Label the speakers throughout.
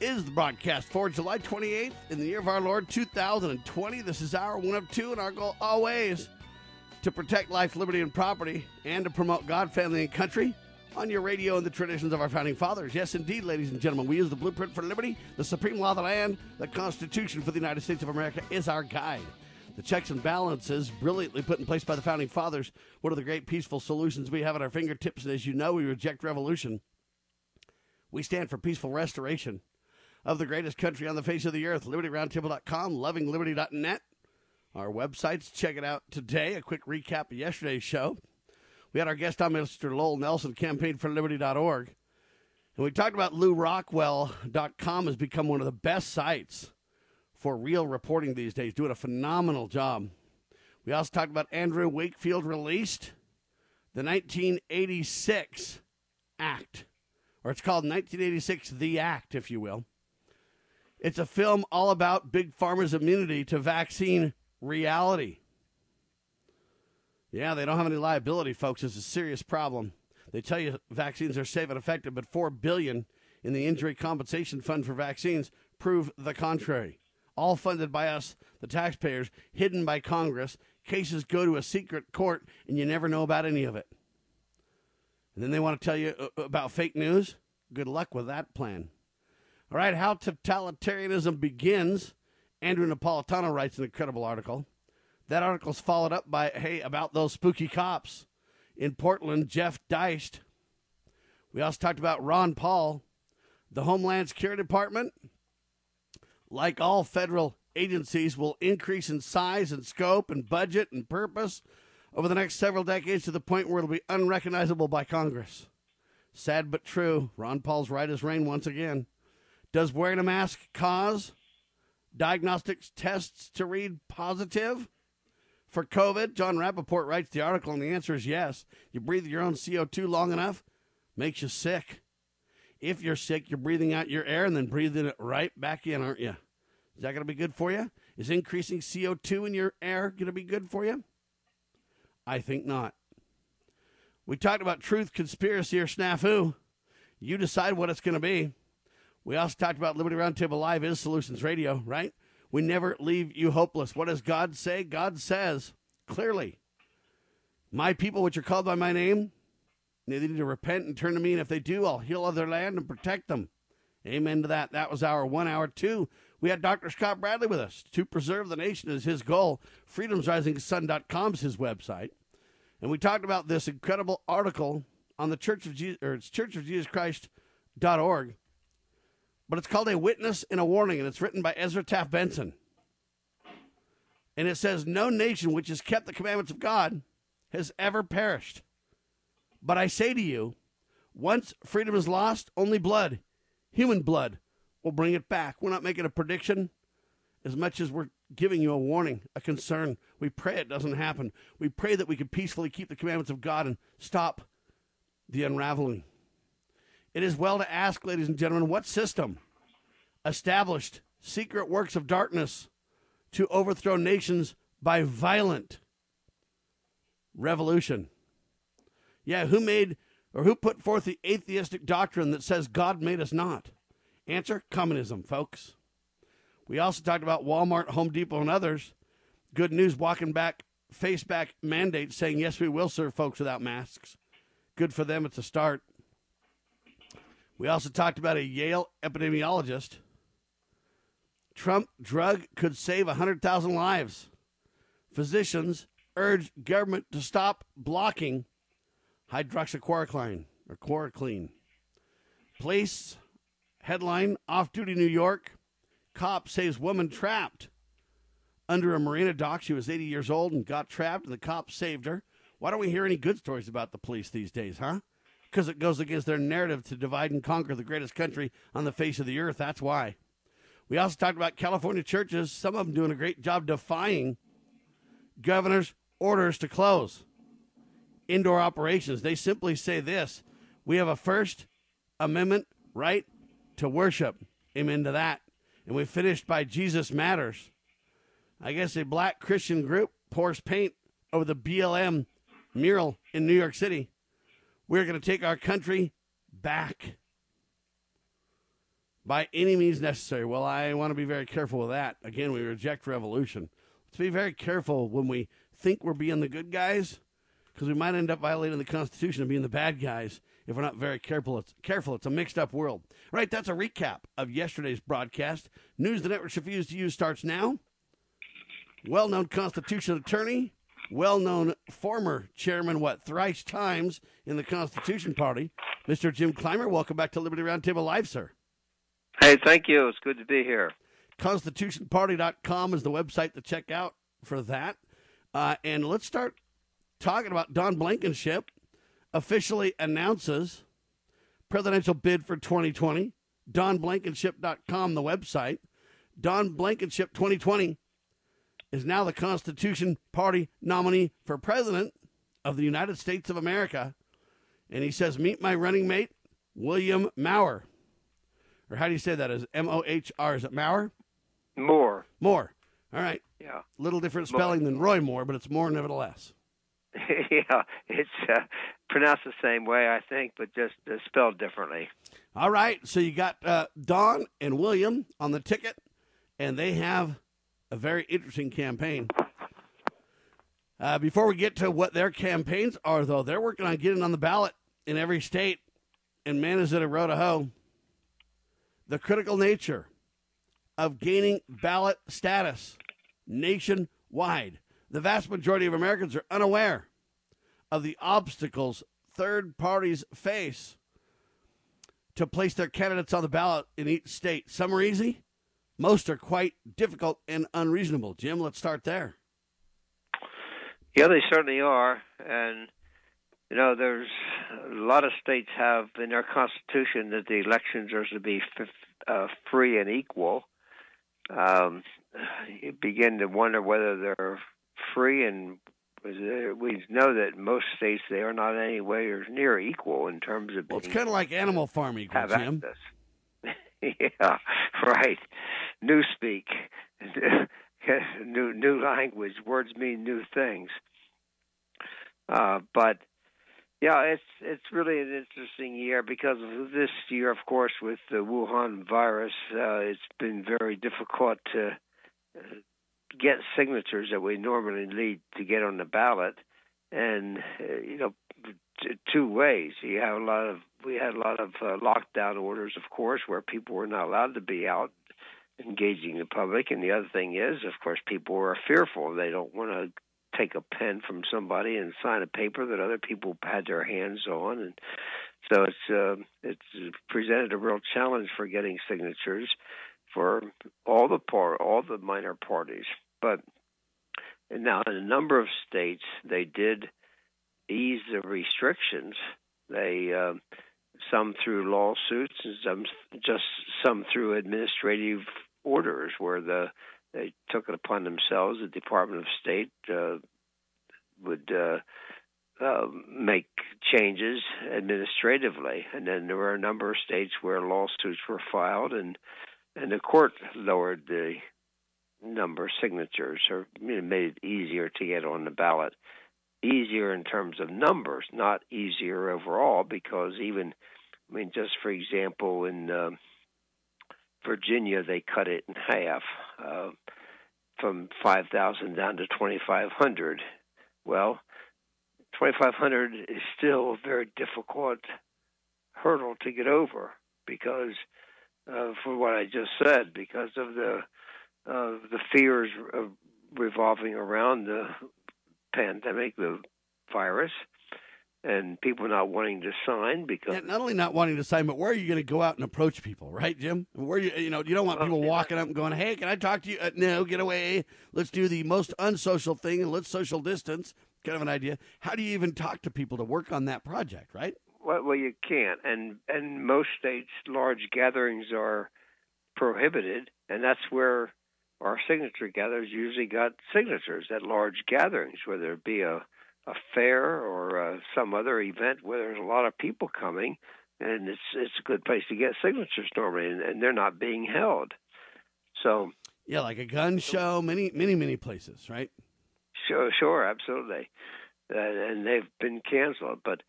Speaker 1: is the broadcast for July 28th in the year of our Lord 2020. This is our one of two, and our goal always to protect life, liberty, and property, and to promote God, family, and country on your radio and the traditions of our founding fathers. Yes, indeed, ladies and gentlemen, we use the blueprint for liberty, the supreme law of the land, the Constitution for the United States of America is our guide. The checks and balances brilliantly put in place by the founding fathers. One of the great peaceful solutions we have at our fingertips, and as you know, we reject revolution. We stand for peaceful restoration of the greatest country on the face of the earth. LibertyRoundtable.com, lovingliberty.net. Our websites, check it out today. A quick recap of yesterday's show. We had our guest on Mr. Lowell Nelson, campaignforliberty.org. And we talked about LewRockwell.com has become one of the best sites for real reporting these days, doing a phenomenal job. We also talked about Andrew Wakefield released the 1986 Act, or it's called 1986 The Act, if you will. It's a film all about big pharma's immunity to vaccine reality. Yeah, they don't have any liability, folks. It's a serious problem. They tell you vaccines are safe and effective, but four billion in the injury compensation fund for vaccines prove the contrary. All funded by us, the taxpayers, hidden by Congress. Cases go to a secret court, and you never know about any of it. And then they want to tell you uh, about fake news. Good luck with that plan. All right, how totalitarianism begins. Andrew Napolitano writes an incredible article. That article is followed up by, hey, about those spooky cops in Portland, Jeff Deist. We also talked about Ron Paul, the Homeland Security Department. Like all federal agencies, will increase in size and scope and budget and purpose over the next several decades to the point where it'll be unrecognizable by Congress. Sad but true. Ron Paul's right as rain once again. Does wearing a mask cause diagnostics tests to read positive for COVID? Jon Rappoport writes the article, and the answer is yes. You breathe your own CO2 long enough, makes you sick. If you're sick, you're breathing out your air and then breathing it right back in, aren't you? Is that going to be good for you? Is increasing CO2 in your air going to be good for you? I think not. We talked about truth, conspiracy, or snafu. You decide what it's going to be. We also talked about Liberty Roundtable Live is Solutions Radio, right? We never leave you hopeless. What does God say? God says clearly, My people, which are called by my name, they need to repent and turn to me, and if they do, I'll heal their land and protect them. Amen to that. That was our one hour two. We had Dr. Scott Bradley with us. To preserve the nation is his goal. Freedomsrisingsun.com is his website. And we talked about this incredible article on the Church of Jesus, or it's Church of Jesus Christ.org but it's called A Witness and a Warning, and it's written by Ezra Taft Benson. And it says, No nation which has kept the commandments of God has ever perished. But I say to you, once freedom is lost, only blood, human blood, will bring it back. We're not making a prediction as much as we're giving you a warning, a concern. We pray it doesn't happen. We pray that we can peacefully keep the commandments of God and stop the unraveling. It is well to ask, ladies and gentlemen, what system established secret works of darkness to overthrow nations by violent revolution? Yeah, who made or who put forth the atheistic doctrine that says God made us not? Answer communism, folks. We also talked about Walmart, Home Depot, and others. Good news walking back, face back mandate saying, yes, we will serve folks without masks. Good for them. It's a start. We also talked about a Yale epidemiologist. Trump drug could save 100,000 lives. Physicians urge government to stop blocking hydroxychloroquine or chloroquine. Police headline off duty New York. Cop saves woman trapped under a marina dock. She was 80 years old and got trapped, and the cop saved her. Why don't we hear any good stories about the police these days, huh? Because it goes against their narrative to divide and conquer the greatest country on the face of the earth. That's why. We also talked about California churches, some of them doing a great job defying governor's orders to close indoor operations. They simply say this we have a First Amendment right to worship. Amen to that. And we finished by Jesus Matters. I guess a black Christian group pours paint over the BLM mural in New York City. We're going to take our country back by any means necessary. Well, I want to be very careful with that. Again, we reject revolution. Let's be very careful when we think we're being the good guys because we might end up violating the Constitution and being the bad guys if we're not very careful. It's careful. It's a mixed up world. Right. That's a recap of yesterday's broadcast. News the networks refuse to use starts now. Well known constitutional attorney, well known former chairman, what, thrice times in the Constitution Party, Mr. Jim Clymer. Welcome back to Liberty Roundtable Live, sir.
Speaker 2: Hey, thank you. It's good to be here.
Speaker 1: ConstitutionParty.com is the website to check out for that. Uh, and let's start talking about Don Blankenship officially announces presidential bid for 2020. DonBlankenship.com, the website. Don Blankenship 2020 is now the Constitution Party nominee for president of the United States of America. And he says, Meet my running mate, William Mower. Or how do you say that? Is M O H R? Is it Mower?
Speaker 2: More.
Speaker 1: More. All right.
Speaker 2: Yeah.
Speaker 1: Little different spelling than Roy Moore, but it's more nevertheless.
Speaker 2: yeah, it's uh, pronounced the same way, I think, but just uh, spelled differently.
Speaker 1: All right. So you got uh, Don and William on the ticket, and they have a very interesting campaign. Uh, before we get to what their campaigns are, though, they're working on getting on the ballot in every state. And man, is it a road to hoe. The critical nature of gaining ballot status nationwide. The vast majority of Americans are unaware of the obstacles third parties face to place their candidates on the ballot in each state. Some are easy, most are quite difficult and unreasonable. Jim, let's start there.
Speaker 2: Yeah, they certainly are. And, you know, there's a lot of states have in their constitution that the elections are to be f- uh, free and equal. Um, you begin to wonder whether they're free and we know that most states they are not anywhere near equal in terms of.
Speaker 1: Well, it's kind of like Animal Farm equal, Jim.
Speaker 2: Yeah, right. New speak, new new language. Words mean new things. Uh, but yeah, it's it's really an interesting year because this year, of course, with the Wuhan virus. Uh, it's been very difficult to uh, get signatures that we normally need to get on the ballot, and uh, you know, t- two ways. You have a lot of we had a lot of uh, lockdown orders, of course, where people were not allowed to be out engaging the public, and the other thing is, of course, people are fearful. They don't want to take a pen from somebody and sign a paper that other people had their hands on, and so it's uh, it's presented a real challenge for getting signatures for all the part, all the minor parties. But now, in a number of states, they did ease the restrictions. They uh, some through lawsuits and some just some through administrative orders, where the they took it upon themselves. The Department of State uh, would. Uh, uh, make changes administratively, and then there were a number of states where lawsuits were filed, and and the court lowered the number of signatures or you know, made it easier to get on the ballot. Easier in terms of numbers, not easier overall, because even, I mean, just for example, in uh, Virginia, they cut it in half uh, from 5,000 down to 2,500. Well, 2,500 is still a very difficult hurdle to get over because uh, for what I just said because of the uh, the fears revolving around the pandemic, the virus, and people not wanting to sign because
Speaker 1: yeah, not only not wanting to sign, but where are you going to go out and approach people, right, Jim? Where you you know you don't want people walking up and going, "Hey, can I talk to you?" Uh, no, get away. Let's do the most unsocial thing and let's social distance. Kind of an idea. How do you even talk to people to work on that project, right?
Speaker 2: Well, well, you can't, and and most states large gatherings are prohibited, and that's where our signature gatherers usually got signatures at large gatherings, whether it be a, a fair or uh, some other event where there's a lot of people coming, and it's it's a good place to get signatures normally, and, and they're not being held. So
Speaker 1: yeah, like a gun show, many many many places, right?
Speaker 2: Sure, sure, absolutely, uh, and they've been canceled. But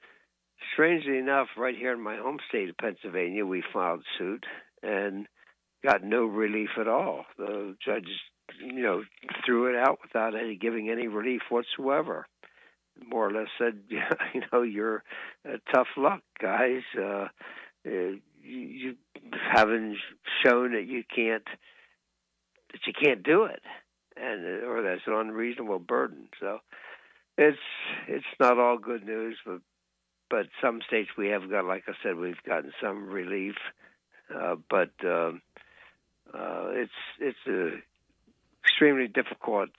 Speaker 2: strangely enough, right here in my home state of Pennsylvania, we filed suit and got no relief at all. The judge, you know, threw it out without any giving any relief whatsoever. More or less said, you know, you're uh, tough luck, guys. Uh, uh, you, you haven't shown that you can't that you can't do it, and uh, or that's an unreasonable burden. So it's it's not all good news, but but some states we have got, like I said, we've gotten some relief, uh, but. Um, uh, it's it's uh, extremely difficult.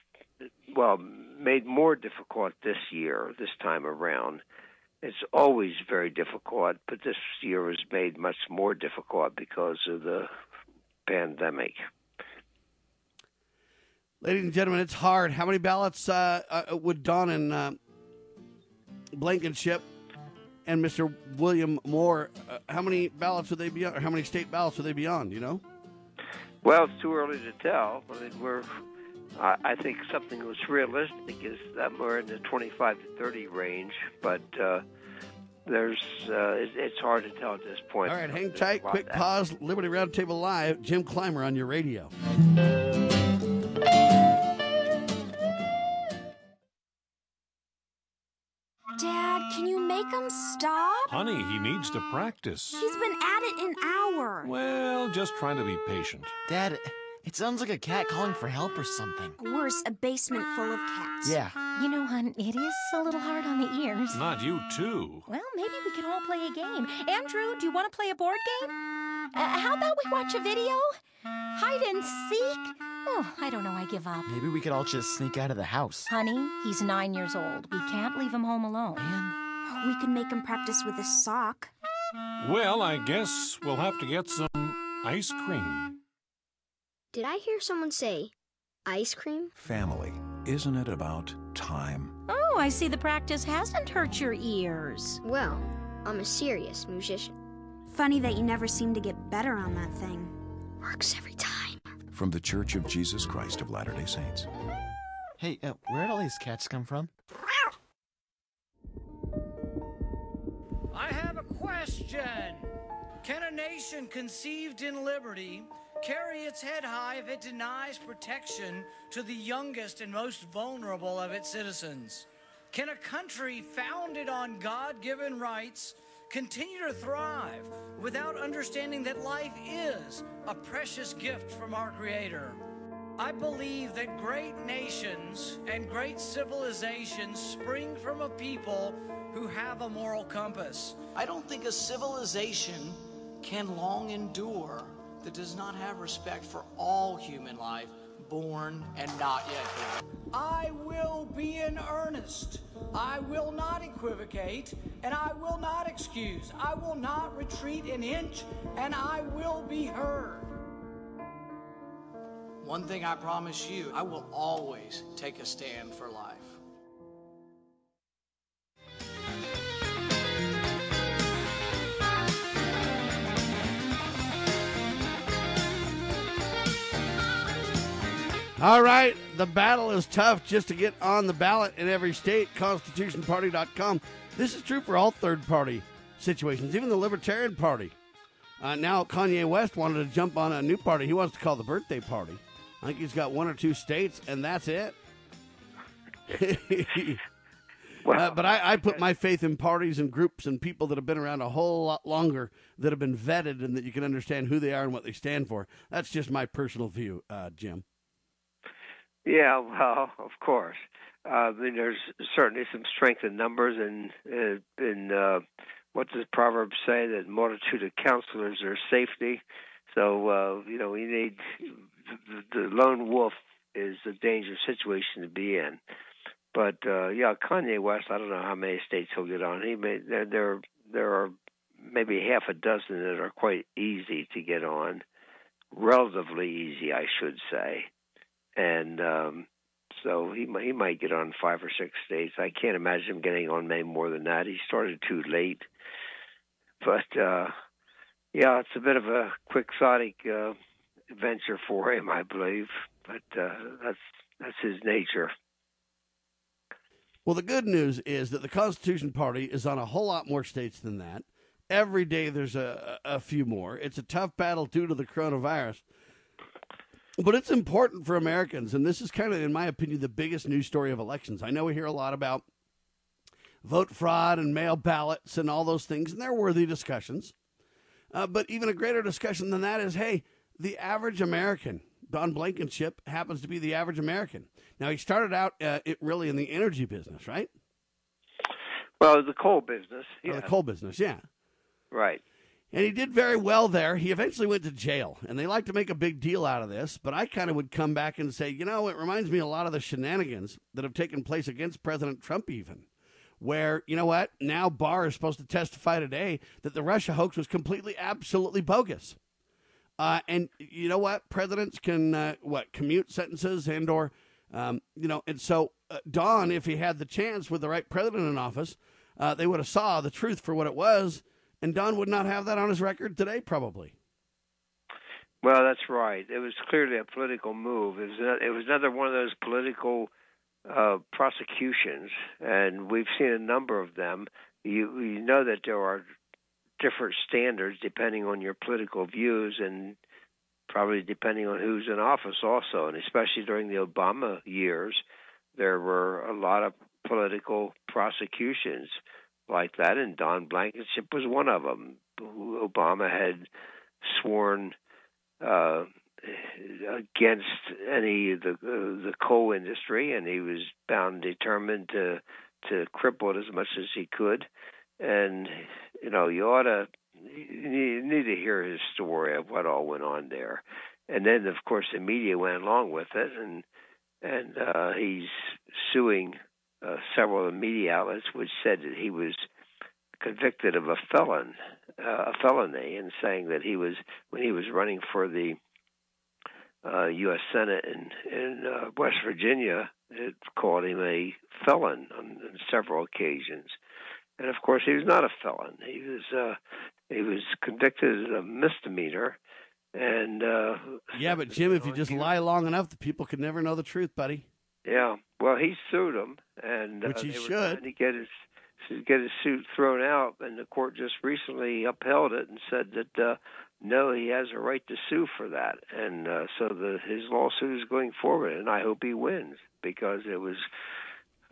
Speaker 2: Well, made more difficult this year, this time around. It's always very difficult, but this year was made much more difficult because of the pandemic.
Speaker 1: Ladies and gentlemen, it's hard. How many ballots uh, uh, would Don and uh, Blankenship and Mr. William Mohr? Uh, how many ballots would they be on? Or how many state ballots would they be on? You know?
Speaker 2: Well, it's too early to tell. I mean, we're. I, I think something that's realistic is that we're in the 25 to 30 range, but uh, there's uh, it, it's hard to tell at this point.
Speaker 1: All right, hang tight. Quick pause. Liberty Roundtable Live. Jim Clymer on your radio.
Speaker 3: Dad, can you make him stop?
Speaker 4: Honey, he needs to practice.
Speaker 3: He's been at it an hour.
Speaker 4: Well, just trying to be patient.
Speaker 5: Dad, it sounds like a cat calling for help or something.
Speaker 3: Worse, a basement full of cats.
Speaker 5: Yeah.
Speaker 6: You know, hon, it is a little hard on the ears.
Speaker 4: Not you, too.
Speaker 6: Well, maybe we can all play a game. Andrew, do you want to play a board game? Uh, how about we watch a video? Hide and seek? Oh, I don't know. I give up.
Speaker 5: Maybe we could all just sneak out of the house.
Speaker 6: Honey, he's nine years old. We can't leave him home alone.
Speaker 5: Man.
Speaker 3: We could make him practice with a sock.
Speaker 4: Well, I guess we'll have to get some ice cream.
Speaker 7: Did I hear someone say ice cream?
Speaker 8: Family. Isn't it about time?
Speaker 6: Oh, I see the practice hasn't hurt your ears.
Speaker 7: Well, I'm a serious musician.
Speaker 3: Funny that you never seem to get better on that thing.
Speaker 7: Works every time.
Speaker 8: From the Church of Jesus Christ of Latter day Saints.
Speaker 5: Hey, uh, where'd all these cats come from?
Speaker 9: I have a question. Can a nation conceived in liberty carry its head high if it denies protection to the youngest and most vulnerable of its citizens? Can a country founded on God given rights continue to thrive without understanding that life is a precious gift from our Creator? I believe that great nations and great civilizations spring from a people who have a moral compass.
Speaker 10: I don't think a civilization can long endure that does not have respect for all human life, born and not yet born. I will be in earnest. I will not equivocate, and I will not excuse. I will not retreat an inch, and I will be heard. One thing I promise you I will always take a stand for life.
Speaker 1: All right, the battle is tough just to get on the ballot in every state. ConstitutionParty.com. This is true for all third party situations, even the Libertarian Party. Uh, now, Kanye West wanted to jump on a new party. He wants to call the birthday party. I think he's got one or two states, and that's it. uh, but I, I, put my faith in parties and groups and people that have been around a whole lot longer, that have been vetted, and that you can understand who they are and what they stand for. That's just my personal view, uh, Jim.
Speaker 2: Yeah, well, of course. Uh, I mean, there's certainly some strength in numbers, and uh, in uh, what does Proverbs say? That multitude of counselors are safety. So uh, you know, we need the, the lone wolf is a dangerous situation to be in. But uh, yeah, Kanye West. I don't know how many states he'll get on. He may there there there are maybe half a dozen that are quite easy to get on, relatively easy, I should say and um, so he he might get on five or six states. I can't imagine him getting on many more than that. He started too late, but uh, yeah, it's a bit of a quixotic uh, venture for him, I believe. But uh, that's that's his nature.
Speaker 1: Well, the good news is that the Constitution Party is on a whole lot more states than that. Every day there's a, a few more. It's a tough battle due to the coronavirus. But it's important for Americans, and this is kind of, in my opinion, the biggest news story of elections. I know we hear a lot about vote fraud and mail ballots and all those things, and they're worthy discussions. Uh, but even a greater discussion than that is hey, the average American, Don Blankenship, happens to be the average American. Now, he started out uh, it really in the energy business, right?
Speaker 2: Well, the coal business.
Speaker 1: Yeah. the coal business, yeah.
Speaker 2: Right.
Speaker 1: And he did very well there. He eventually went to jail, and they like to make a big deal out of this. But I kind of would come back and say, you know, it reminds me a lot of the shenanigans that have taken place against President Trump, even. Where, you know what? Now Barr is supposed to testify today that the Russia hoax was completely, absolutely bogus. Uh, and you know what? Presidents can, uh, what, commute sentences and or, um, you know, and so uh, Don, if he had the chance with the right president in office, uh, they would have saw the truth for what it was and Don would not have that on his record today, probably.
Speaker 2: Well, that's right. It was clearly a political move. It was it was another one of those political uh, prosecutions, and we've seen a number of them. You you know that there are different standards depending on your political views and probably depending on who's in office also, and especially during the Obama years, there were a lot of political prosecutions like that, and Don Blankenship was one of them. Obama had sworn uh, against any the uh, the coal industry, and he was bound, determined to to cripple it as much as he could. And you know, you ought to you need to hear his story of what all went on there. And then, of course, the media went along with it, and and uh, he's suing uh, several of the media outlets which said that he was convicted of a felon, uh, a felony, and saying that he was when he was running for the uh, U.S. Senate in in uh, West Virginia, it called him a felon on, on several occasions. And of course, he was not a felon. He was uh, he was convicted of a misdemeanor. And uh,
Speaker 1: yeah, but Jim, if you just lie long enough, the people could never know the truth, buddy.
Speaker 2: Yeah, well, he sued him, and
Speaker 1: which
Speaker 2: uh,
Speaker 1: he should.
Speaker 2: To get his get his suit thrown out, and the court just recently upheld it and said that uh, no, he has a right to sue for that, and uh, so the his lawsuit is going forward, and I hope he wins because it was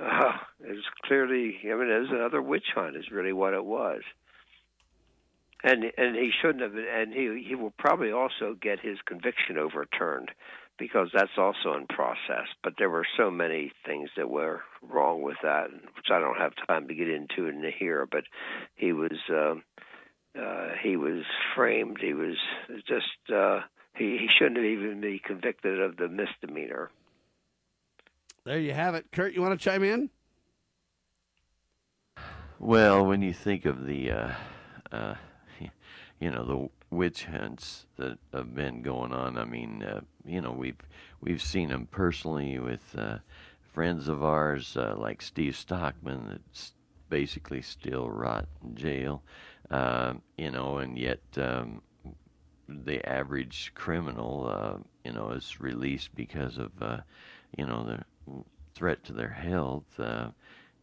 Speaker 2: uh, it was clearly I mean it was another witch hunt is really what it was. And and he shouldn't have, and he he will probably also get his conviction overturned because that's also in process. But there were so many things that were wrong with that, which I don't have time to get into in here. But he was uh, uh, he was framed. He was just uh, he he shouldn't have even be convicted of the misdemeanor.
Speaker 1: There you have it, Kurt. You want to chime in?
Speaker 11: Well, when you think of the, uh, uh, you know, the witch hunts that have been going on. I mean, uh, you know, we've we've seen them personally with uh, friends of ours uh, like Steve Stockman that's basically still rot in jail. Um, you know, and yet um, the average criminal, uh, you know, is released because of, uh, you know, the threat to their health.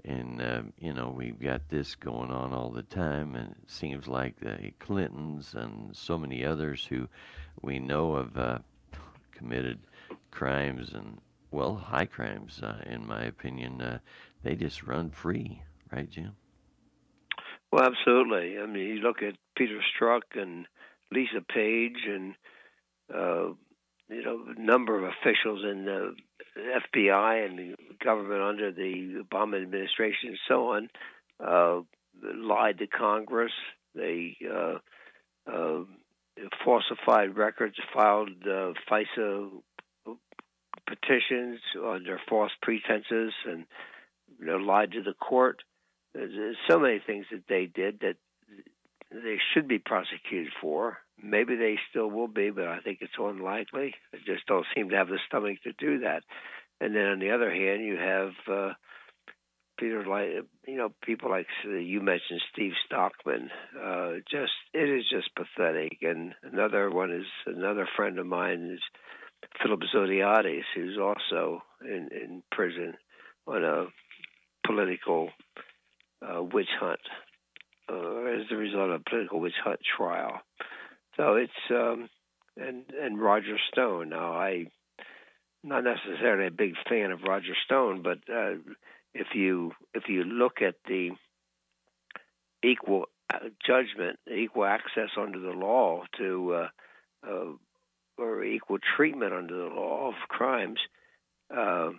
Speaker 11: And uh, you know we've got this going on all the time, and it seems like the Clintons and so many others who we know have uh, committed crimes and well high crimes, uh, in my opinion, uh, they just run free, right, Jim?
Speaker 2: Well, absolutely. I mean, you look at Peter Strzok and Lisa Page and uh, you know, a number of officials in the FBI and the government under the Obama administration and so on uh, lied to Congress. They uh, uh, falsified records, filed uh, FISA petitions under false pretenses, and you know, lied to the court. There's, there's so many things that they did that they should be prosecuted for. Maybe they still will be, but I think it's unlikely. They just don't seem to have the stomach to do that. And then on the other hand, you have uh, Peter, like you know, people like uh, you mentioned, Steve Stockman. Uh, just it is just pathetic. And another one is another friend of mine is Philip Zodhiates, who's also in in prison on a political uh, witch hunt uh, as a result of a political witch hunt trial. So it's um, and and Roger Stone. Now I not necessarily a big fan of Roger Stone, but uh, if you if you look at the equal uh, judgment, equal access under the law to uh, uh, or equal treatment under the law of crimes, uh,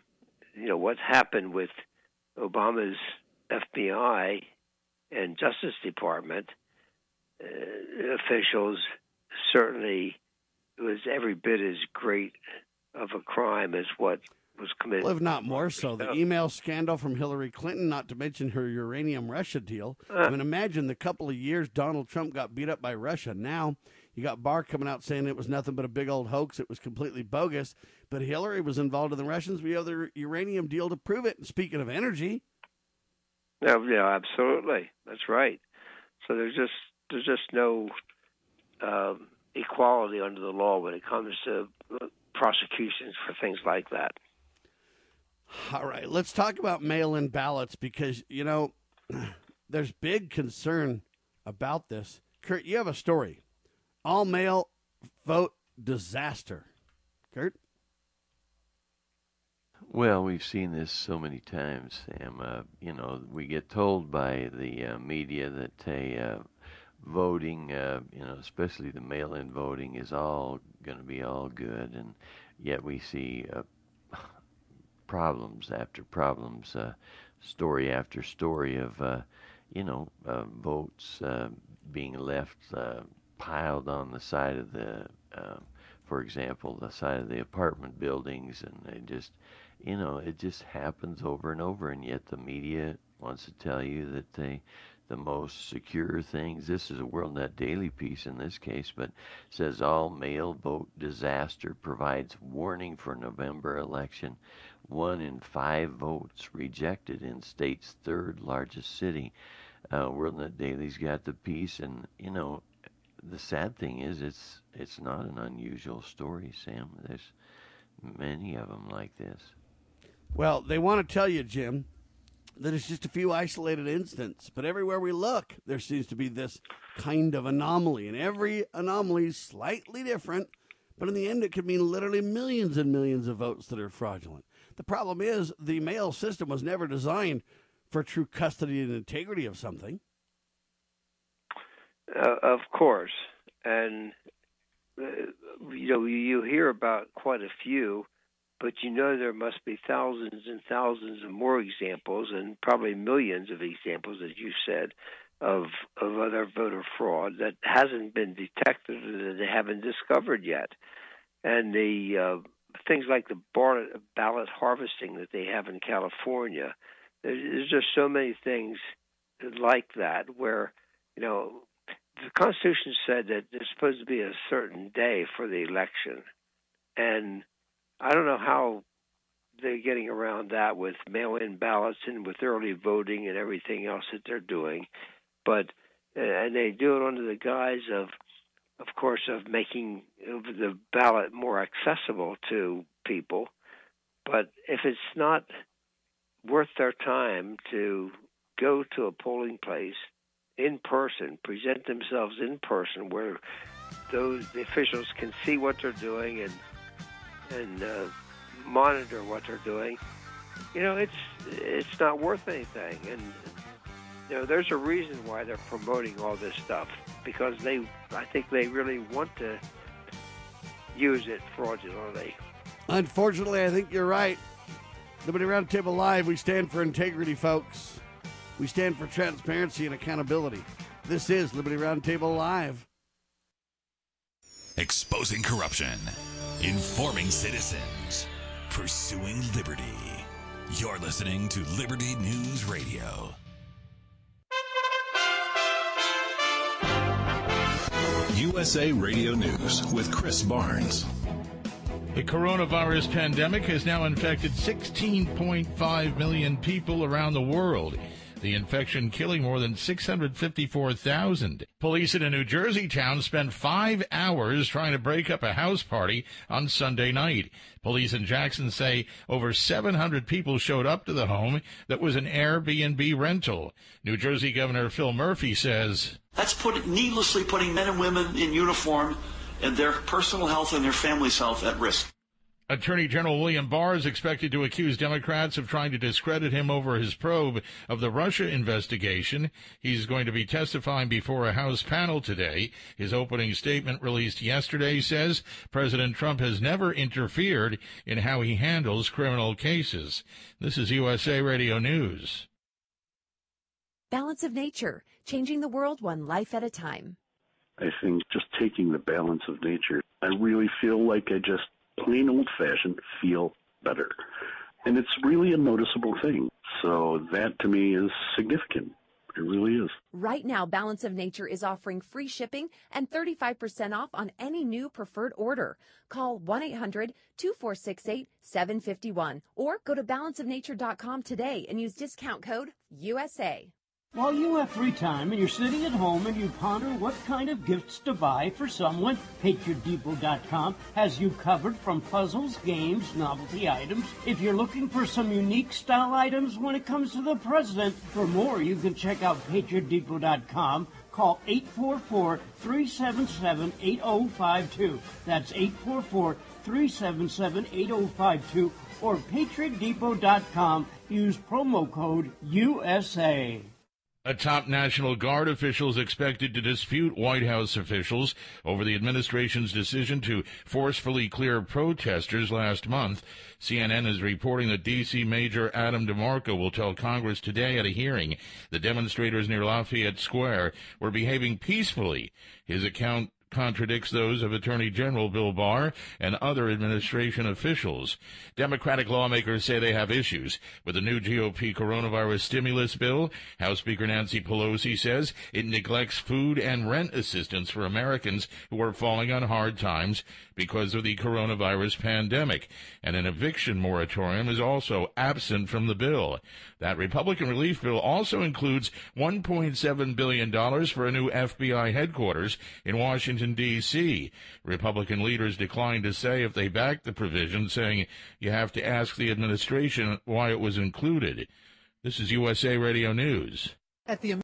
Speaker 2: you know what's happened with Obama's FBI and Justice Department uh, officials certainly was every bit as great of a crime as what was committed.
Speaker 1: Well, if not more so, the email scandal from Hillary Clinton, not to mention her uranium Russia deal. Uh. I mean, imagine the couple of years Donald Trump got beat up by Russia. Now you got Barr coming out saying it was nothing but a big old hoax. It was completely bogus. But Hillary was involved in the Russians. We have the uranium deal to prove it. And speaking of energy,
Speaker 2: yeah, yeah, absolutely, that's right. So there's just there's just no um, equality under the law when it comes to uh, prosecutions for things like that.
Speaker 1: All right, let's talk about mail in ballots because, you know, there's big concern about this. Kurt, you have a story. All mail vote disaster. Kurt?
Speaker 11: Well, we've seen this so many times, Sam. Uh, you know, we get told by the uh, media that, hey, uh, voting, uh, you know, especially the mail in voting, is all going to be all good. And yet we see uh, problems after problems, uh, story after story of, uh, you know, uh, votes uh, being left piled on the side of the, uh, for example, the side of the apartment buildings, and they just, you know, it just happens over and over, and yet the media wants to tell you that they the most secure things. This is a WorldNet Daily piece in this case, but says all mail vote disaster provides warning for November election one in five votes rejected in state's third largest city. Uh, WorldNet Daily's got the piece, and you know, the sad thing is, it's it's not an unusual story, Sam. There's many of them like this.
Speaker 1: Well, they want to tell you, Jim, that it's just a few isolated incidents, but everywhere we look, there seems to be this kind of anomaly, and every anomaly is slightly different. But in the end, it could mean literally millions and millions of votes that are fraudulent. The problem is the mail system was never designed for true custody and integrity of something.
Speaker 2: Uh, of course, and uh, you know you hear about quite a few, but you know there must be thousands and thousands of more examples, and probably millions of examples, as you said, of of other voter fraud that hasn't been detected or that they haven't discovered yet, and the uh, things like the ballot harvesting that they have in California. There's just so many things like that where, you know, the Constitution said that there's supposed to be a certain day for the election. And I don't know how they're getting around that with mail in ballots and with early voting and everything else that they're doing. But, uh, and they do it under the guise of of course, of making the ballot more accessible to people. But if it's not worth their time to go to a polling place in person, present themselves in person, where those officials can see what they're doing and and uh, monitor what they're doing, you know, it's it's not worth anything. And you know, there's a reason why they're promoting all this stuff because they, I think they really want to use it fraudulently.
Speaker 1: Unfortunately, I think you're right. Liberty Roundtable Live, we stand for integrity, folks. We stand for transparency and accountability. This is Liberty Roundtable Live.
Speaker 8: Exposing corruption, informing citizens, pursuing liberty. You're listening to Liberty News Radio. USA Radio News with Chris Barnes.
Speaker 12: The coronavirus pandemic has now infected 16.5 million people around the world. The infection killing more than 654,000. Police in a New Jersey town spent five hours trying to break up a house party on Sunday night. Police in Jackson say over 700 people showed up to the home that was an Airbnb rental. New Jersey Governor Phil Murphy says,
Speaker 13: That's put, needlessly putting men and women in uniform and their personal health and their family's health at risk.
Speaker 12: Attorney General William Barr is expected to accuse Democrats of trying to discredit him over his probe of the Russia investigation. He's going to be testifying before a House panel today. His opening statement released yesterday says President Trump has never interfered in how he handles criminal cases. This is USA Radio News.
Speaker 14: Balance of Nature, changing the world one life at a time.
Speaker 15: I think just taking the balance of nature, I really feel like I just plain old fashioned feel better. And it's really a noticeable thing. So that to me is significant. It really is.
Speaker 14: Right now, Balance of Nature is offering free shipping and 35% off on any new preferred order. Call 1 800 2468 751 or go to balanceofnature.com today and use discount code USA.
Speaker 16: While you have free time and you're sitting at home and you ponder what kind of gifts to buy for someone, PatriotDepot.com has you covered from puzzles, games, novelty items. If you're looking for some unique style items when it comes to the president, for more you can check out PatriotDepot.com. Call 844-377-8052. That's 844-377-8052 or PatriotDepot.com. Use promo code USA.
Speaker 12: A top National Guard official is expected to dispute White House officials over the administration's decision to forcefully clear protesters last month. CNN is reporting that D.C. Major Adam DeMarco will tell Congress today at a hearing the demonstrators near Lafayette Square were behaving peacefully. His account contradicts those of Attorney General Bill Barr and other administration officials. Democratic lawmakers say they have issues with the new GOP coronavirus stimulus bill. House Speaker Nancy Pelosi says it neglects food and rent assistance for Americans who are falling on hard times because of the coronavirus pandemic. And an eviction moratorium is also absent from the bill. That Republican relief bill also includes $1.7 billion for a new FBI headquarters in Washington, D.C. Republican leaders declined to say if they backed the provision, saying you have to ask the administration why it was included. This is USA Radio News.
Speaker 17: At the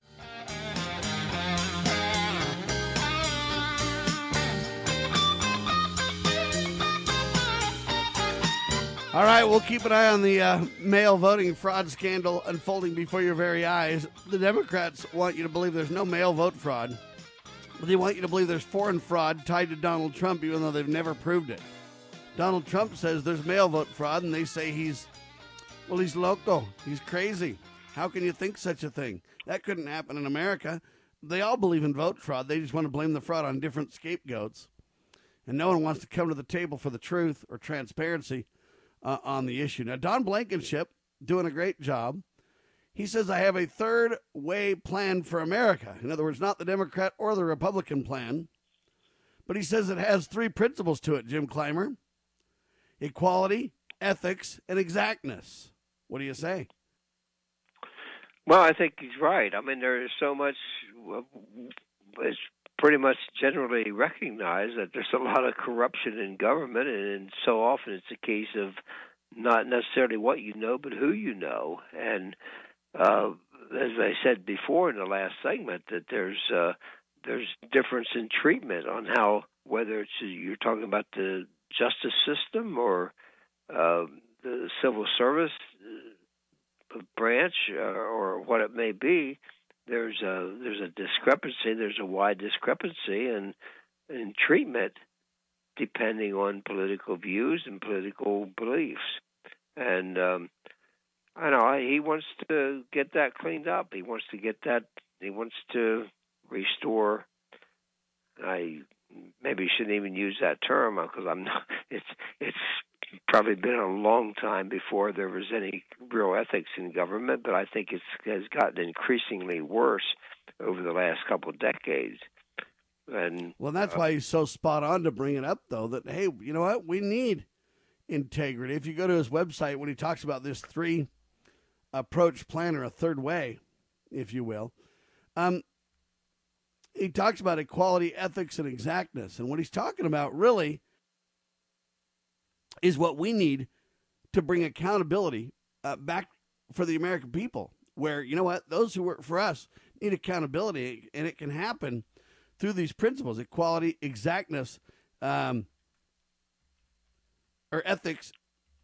Speaker 1: All right, we'll keep an eye on the uh, mail voting fraud scandal unfolding before your very eyes. The Democrats want you to believe there's no mail vote fraud, but they want you to believe there's foreign fraud tied to Donald Trump, even though they've never proved it. Donald Trump says there's mail vote fraud, and they say he's, well, he's loco. He's crazy. How can you think such a thing? That couldn't happen in America. They all believe in vote fraud. They just want to blame the fraud on different scapegoats. And no one wants to come to the table for the truth or transparency uh, on the issue. Now, Don Blankenship doing a great job. He says, I have a third way plan for America. In other words, not the Democrat or the Republican plan, but he says it has three principles to it, Jim Clymer equality, ethics, and exactness. What do you say?
Speaker 2: Well, I think he's right. I mean, there is so much. It's pretty much generally recognized that there's a lot of corruption in government, and so often it's a case of not necessarily what you know, but who you know. And uh, as I said before in the last segment, that there's uh, there's difference in treatment on how whether it's you're talking about the justice system or uh, the civil service uh, branch uh, or what it may be there's a there's a discrepancy there's a wide discrepancy in in treatment depending on political views and political beliefs. And um I know he wants to get that cleaned up he wants to get that he wants to restore I maybe shouldn't even use that term because I'm not. It's it's probably been a long time before there was any real ethics in government, but I think it's has gotten increasingly worse over the last couple of decades. And
Speaker 1: Well, that's
Speaker 2: uh,
Speaker 1: why he's so spot on to bring it up, though. That hey, you know what? We need integrity. If you go to his website, when he talks about this three approach plan or a third way, if you will, um, he talks about equality, ethics, and exactness. And what he's talking about really is what we need to bring accountability uh, back for the American people. Where you know what, those who work for us need accountability, and it can happen through these principles: equality, exactness, um, or ethics.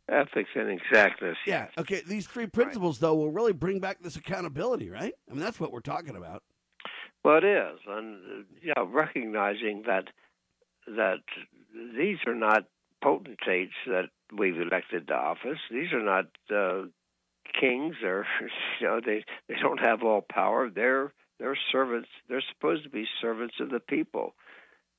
Speaker 2: Ethics and exactness.
Speaker 1: Yeah. Okay. These three principles, though, will really bring back this accountability, right? I mean, that's what we're talking about.
Speaker 2: Well, it is, and uh, yeah, recognizing that that these are not potentates that we've elected to office. These are not uh, kings, or you know, they they don't have all power. They're they're servants. They're supposed to be servants of the people.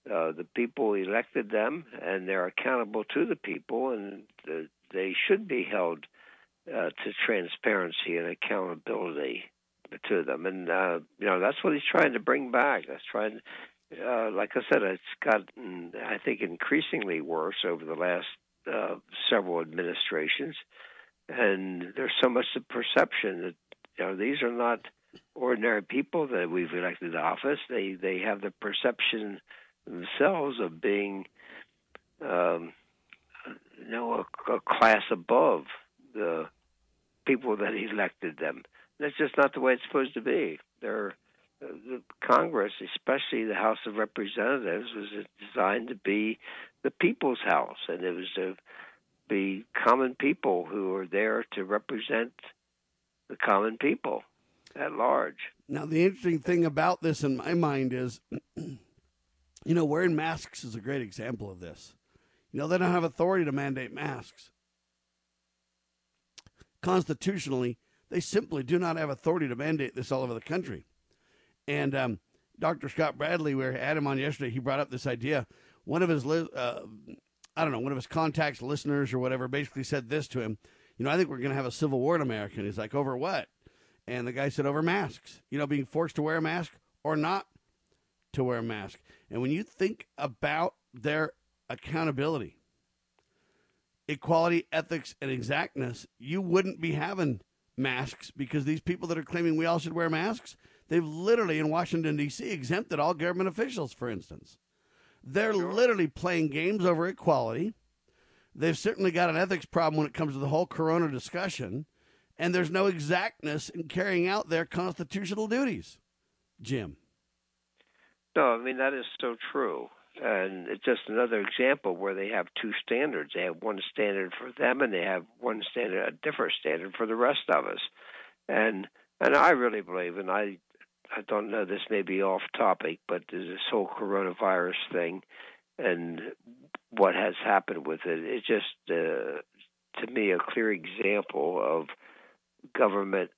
Speaker 2: Uh, the people elected them, and they're accountable to the people, and uh, they should be held uh, to transparency and accountability to them. And uh, you know that's what he's trying to bring back. That's trying. Uh, like I said, it's gotten, I think, increasingly worse over the last uh, several administrations, and there's so much of perception that you know these are not ordinary people that we've elected to office. They they have the perception themselves of being, um, know, a, a class above the people that elected them. That's just not the way it's supposed to be. They're uh, the Congress, especially the House of Representatives, was designed to be the people's house, and it was to be common people who are there to represent the common people at large.
Speaker 1: Now, the interesting thing about this in my mind is, you know, wearing masks is a great example of this. You know, they don't have authority to mandate masks. Constitutionally, they simply do not have authority to mandate this all over the country. And um, Dr. Scott Bradley, we had him on yesterday, he brought up this idea. One of his, uh, I don't know, one of his contacts, listeners, or whatever, basically said this to him. You know, I think we're going to have a civil war in America. And he's like, over what? And the guy said, over masks. You know, being forced to wear a mask or not to wear a mask. And when you think about their accountability, equality, ethics, and exactness, you wouldn't be having masks because these people that are claiming we all should wear masks, they've literally in Washington, D.C., exempted all government officials, for instance. They're literally playing games over equality. They've certainly got an ethics problem when it comes to the whole corona discussion, and there's no exactness in carrying out their constitutional duties. Jim.
Speaker 2: No, I mean, that is so true. And it's just another example where they have two standards. They have one standard for them, and they have one standard, a different standard for the rest of us. And and I really believe, and I I don't know, this may be off topic, but this whole coronavirus thing and what has happened with it, it's just uh, to me a clear example of government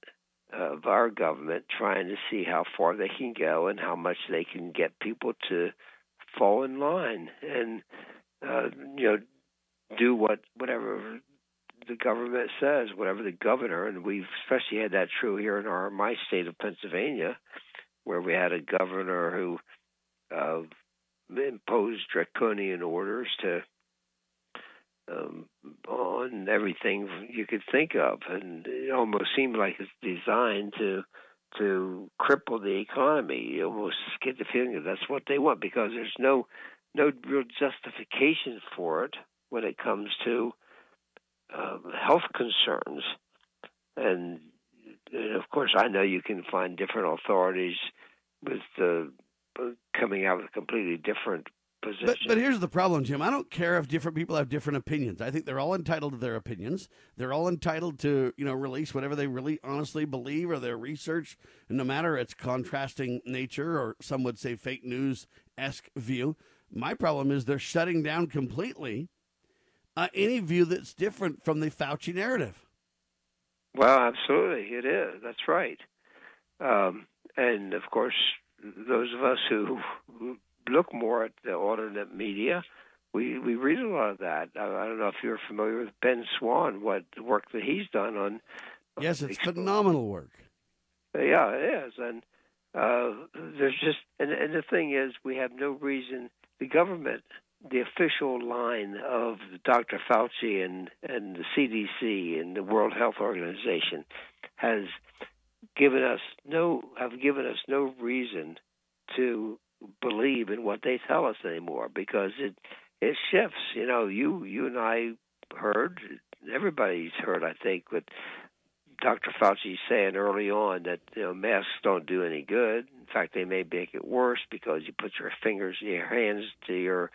Speaker 2: of our government trying to see how far they can go and how much they can get people to fall in line and uh, you know do what whatever the government says, whatever the governor, and we've especially had that true here in our my state of Pennsylvania, where we had a governor who uh, imposed draconian orders to um, on everything you could think of, and it almost seemed like it's designed to to cripple the economy. You almost get the feeling that that's what they want because there's no no real justification for it when it comes to um, health concerns, and, and of course I know you can find different authorities with uh, coming out with completely different positions.
Speaker 1: But, but here's the problem, Jim. I don't care if different people have different opinions. I think they're all entitled to their opinions. They're all entitled to, you know, release whatever they really honestly believe or their research, and no matter its contrasting nature or some would say fake news esque view. My problem is they're shutting down completely uh, any view that's different from the Fauci narrative.
Speaker 2: Well, absolutely, it is. That's right. Um, and of course, those of us who, who look more at the alternate media, we we read a lot of that. I, I don't know if you're familiar with Ben Swann, what the work that he's done on.
Speaker 1: Yes, it's phenomenal work.
Speaker 2: Yeah, it is, and uh, there's just and, and the thing is, we have no reason. The government, the official line of Dr. Fauci and and the CDC and the World Health Organization, has given us no have given us no reason to believe in what they tell us anymore because it it shifts. You know, you you and I heard everybody's heard, I think, but Dr. Fauci saying early on that you know masks don't do any good. In fact, they may make it worse because you put your fingers, your hands to your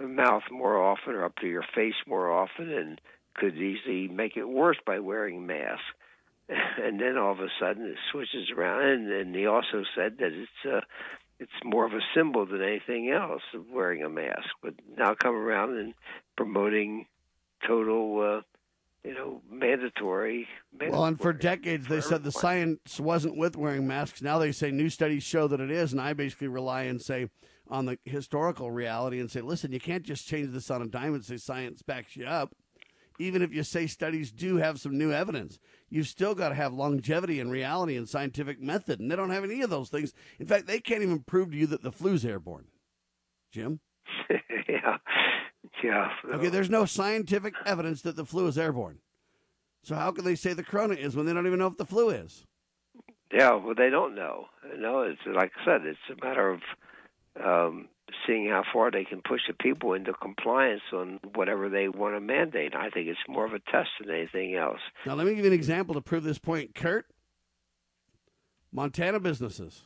Speaker 2: mouth more often or up to your face more often, and could easily make it worse by wearing masks. And then all of a sudden it switches around, and, and he also said that it's uh, it's more of a symbol than anything else of wearing a mask. But now come around and promoting total. Uh, you know, mandatory. mandatory
Speaker 1: Well, and for decades they said the science wasn't with wearing masks. Now they say new studies show that it is, and I basically rely and say on the historical reality and say, listen, you can't just change this on a dime and say science backs you up. Even if you say studies do have some new evidence, you've still got to have longevity and reality and scientific method, and they don't have any of those things. In fact, they can't even prove to you that the flu's airborne. Jim?
Speaker 2: yeah. Yeah.
Speaker 1: Okay, there's no scientific evidence that the flu is airborne. So how can they say the corona is when they don't even know if the flu is?
Speaker 2: Yeah, well, they don't know. You know, it's like I said, it's a matter of um, seeing how far they can push the people into compliance on whatever they want to mandate. I think it's more of a test than anything else.
Speaker 1: Now, let me give you an example to prove this point. Kurt, Montana businesses.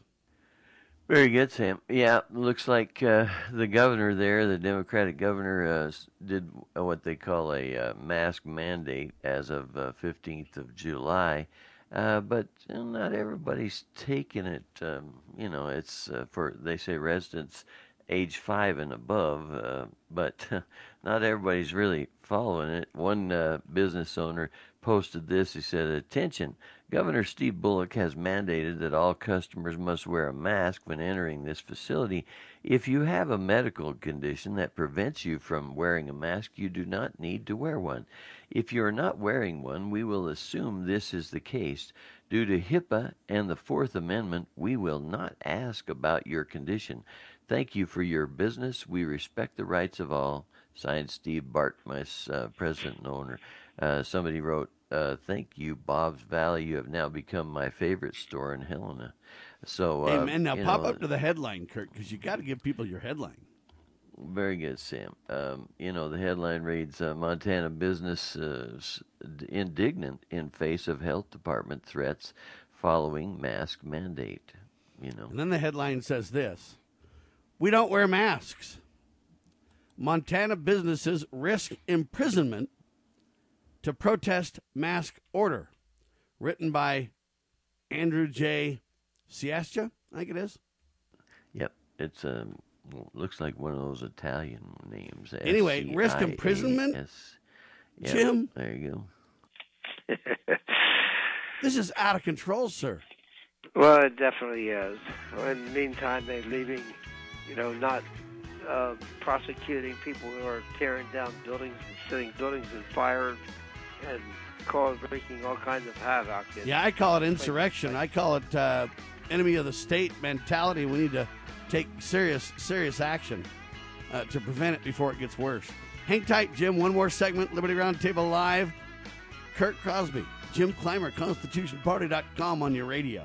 Speaker 11: Very good, Sam. Yeah, looks like uh, the governor there, the Democratic governor, uh, did what they call a uh, mask mandate as of uh, 15th of July. Uh, but you know, not everybody's taking it. Um, you know, it's uh, for they say residents age five and above, uh, but not everybody's really following it. One uh, business owner posted this. He said, "Attention." Governor Steve Bullock has mandated that all customers must wear a mask when entering this facility. If you have a medical condition that prevents you from wearing a mask, you do not need to wear one. If you are not wearing one, we will assume this is the case. Due to HIPAA and the Fourth Amendment, we will not ask about your condition. Thank you for your business. We respect the rights of all. Signed, Steve Bartmus, uh, president and owner. Uh, somebody wrote, uh, "Thank you, Bob's Valley. You have now become my favorite store in Helena." So,
Speaker 1: Hey,
Speaker 11: uh,
Speaker 1: man, now pop
Speaker 11: know,
Speaker 1: up to the headline, Kurt, because you got to give people your headline.
Speaker 11: Very good, Sam. Um, you know, the headline reads uh, Montana business uh, indignant in face of health department threats following mask mandate. You know,
Speaker 1: And then the headline says this We don't wear masks. Montana businesses risk imprisonment to protest mask order. Written by Andrew J. Sciascia, I think it is.
Speaker 11: yep, it's um, looks like one of those Italian names.
Speaker 1: Anyway, risk imprisonment?
Speaker 11: S-C-I-A-S. Yep,
Speaker 1: Jim?
Speaker 11: there you go.
Speaker 1: This is out of control, sir.
Speaker 2: Well, it definitely is. In the meantime, they're leaving, you know, not uh, prosecuting people who are tearing down buildings and setting buildings on fire and cause wreaking all kinds of havoc.
Speaker 1: Yeah, I call it insurrection. I call it uh, enemy of the state mentality. We need to take serious, serious action uh, to prevent it before it gets worse. Hang tight, Jim. One more segment. Liberty Roundtable Live. Kurt Crosby, Jim Clymer, ConstitutionParty.com on your radio.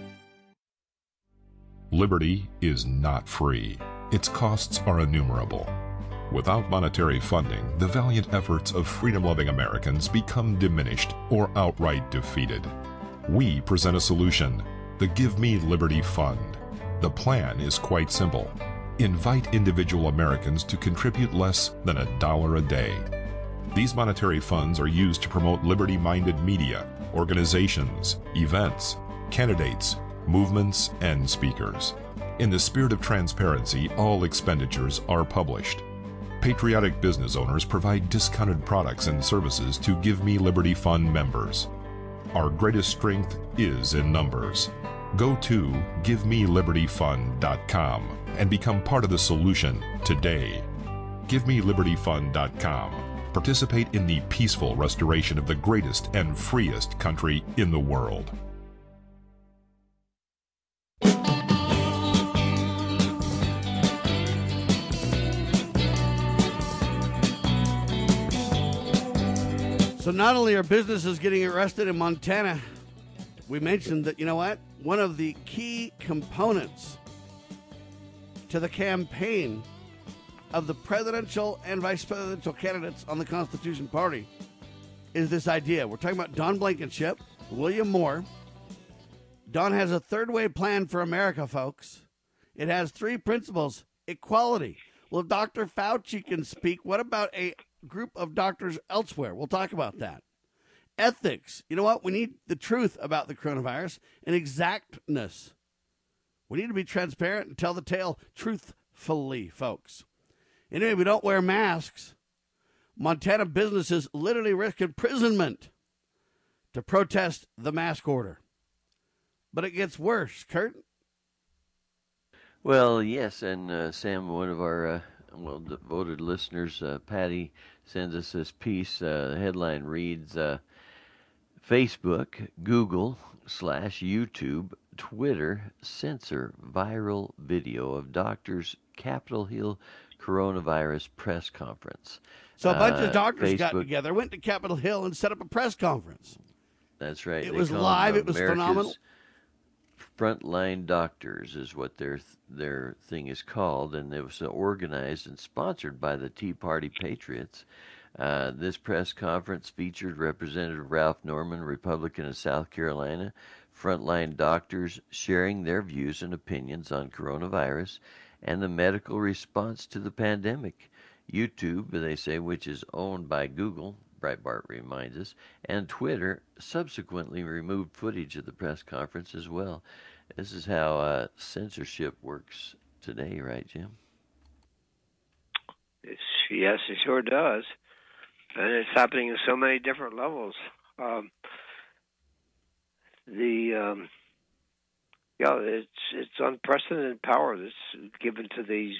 Speaker 18: Liberty is not free. Its costs are innumerable. Without monetary funding, the valiant efforts of freedom loving Americans become diminished or outright defeated. We present a solution the Give Me Liberty Fund. The plan is quite simple. Invite individual Americans to contribute less than a dollar a day. These monetary funds are used to promote liberty minded media, organizations, events, candidates, movements, and speakers. In the spirit of transparency, all expenditures are published. Patriotic business owners provide discounted products and services to Give Me Liberty Fund members. Our greatest strength is in numbers. Go to GiveMeLibertyFund.com and become part of the solution today. GiveMeLibertyFund.com. Participate in the peaceful restoration of the greatest and freest country in the world.
Speaker 1: So not only are businesses getting arrested in Montana, we mentioned that, you know what? One of the key components to the campaign of the presidential and vice presidential candidates on the Constitution Party is this idea. We're talking about Don Blankenship, William Mohr. Don has a third way plan for America, folks. It has three principles equality. Well, Dr. Fauci can speak. What about a group of doctors elsewhere. We'll talk about that. Ethics. You know what? We need the truth about the coronavirus and exactness. We need to be transparent and tell the tale truthfully, folks. Anyway, we don't wear masks. Montana businesses literally risk imprisonment to protest the mask order. But it gets worse, Kurt.
Speaker 11: Well, yes, and uh, Sam, one of our uh, well devoted listeners, uh, Patty, sends us this piece. Uh, the headline reads uh, Facebook, Google, slash YouTube, Twitter censor viral video of doctors' Capitol Hill coronavirus press conference.
Speaker 1: So a bunch of
Speaker 11: Uh,
Speaker 1: doctors got together, went to Capitol Hill, and set up a press conference.
Speaker 11: That's right.
Speaker 1: It
Speaker 11: They
Speaker 1: was live, it was
Speaker 11: America's Frontline Doctors is what their their thing is called, and it was organized and sponsored by the Tea Party Patriots. Uh, this press conference featured Representative Ralph Norman, Republican of South Carolina, frontline doctors sharing their views and opinions on coronavirus and the medical response to the pandemic. YouTube, they say, which is owned by Google, Breitbart reminds us, and Twitter subsequently removed footage of the press conference as well. This is how uh, censorship works today, right, Jim?
Speaker 2: It's, yes, it sure does, and it's happening in so many different levels. Um, the um, yeah, it's it's unprecedented power that's given to these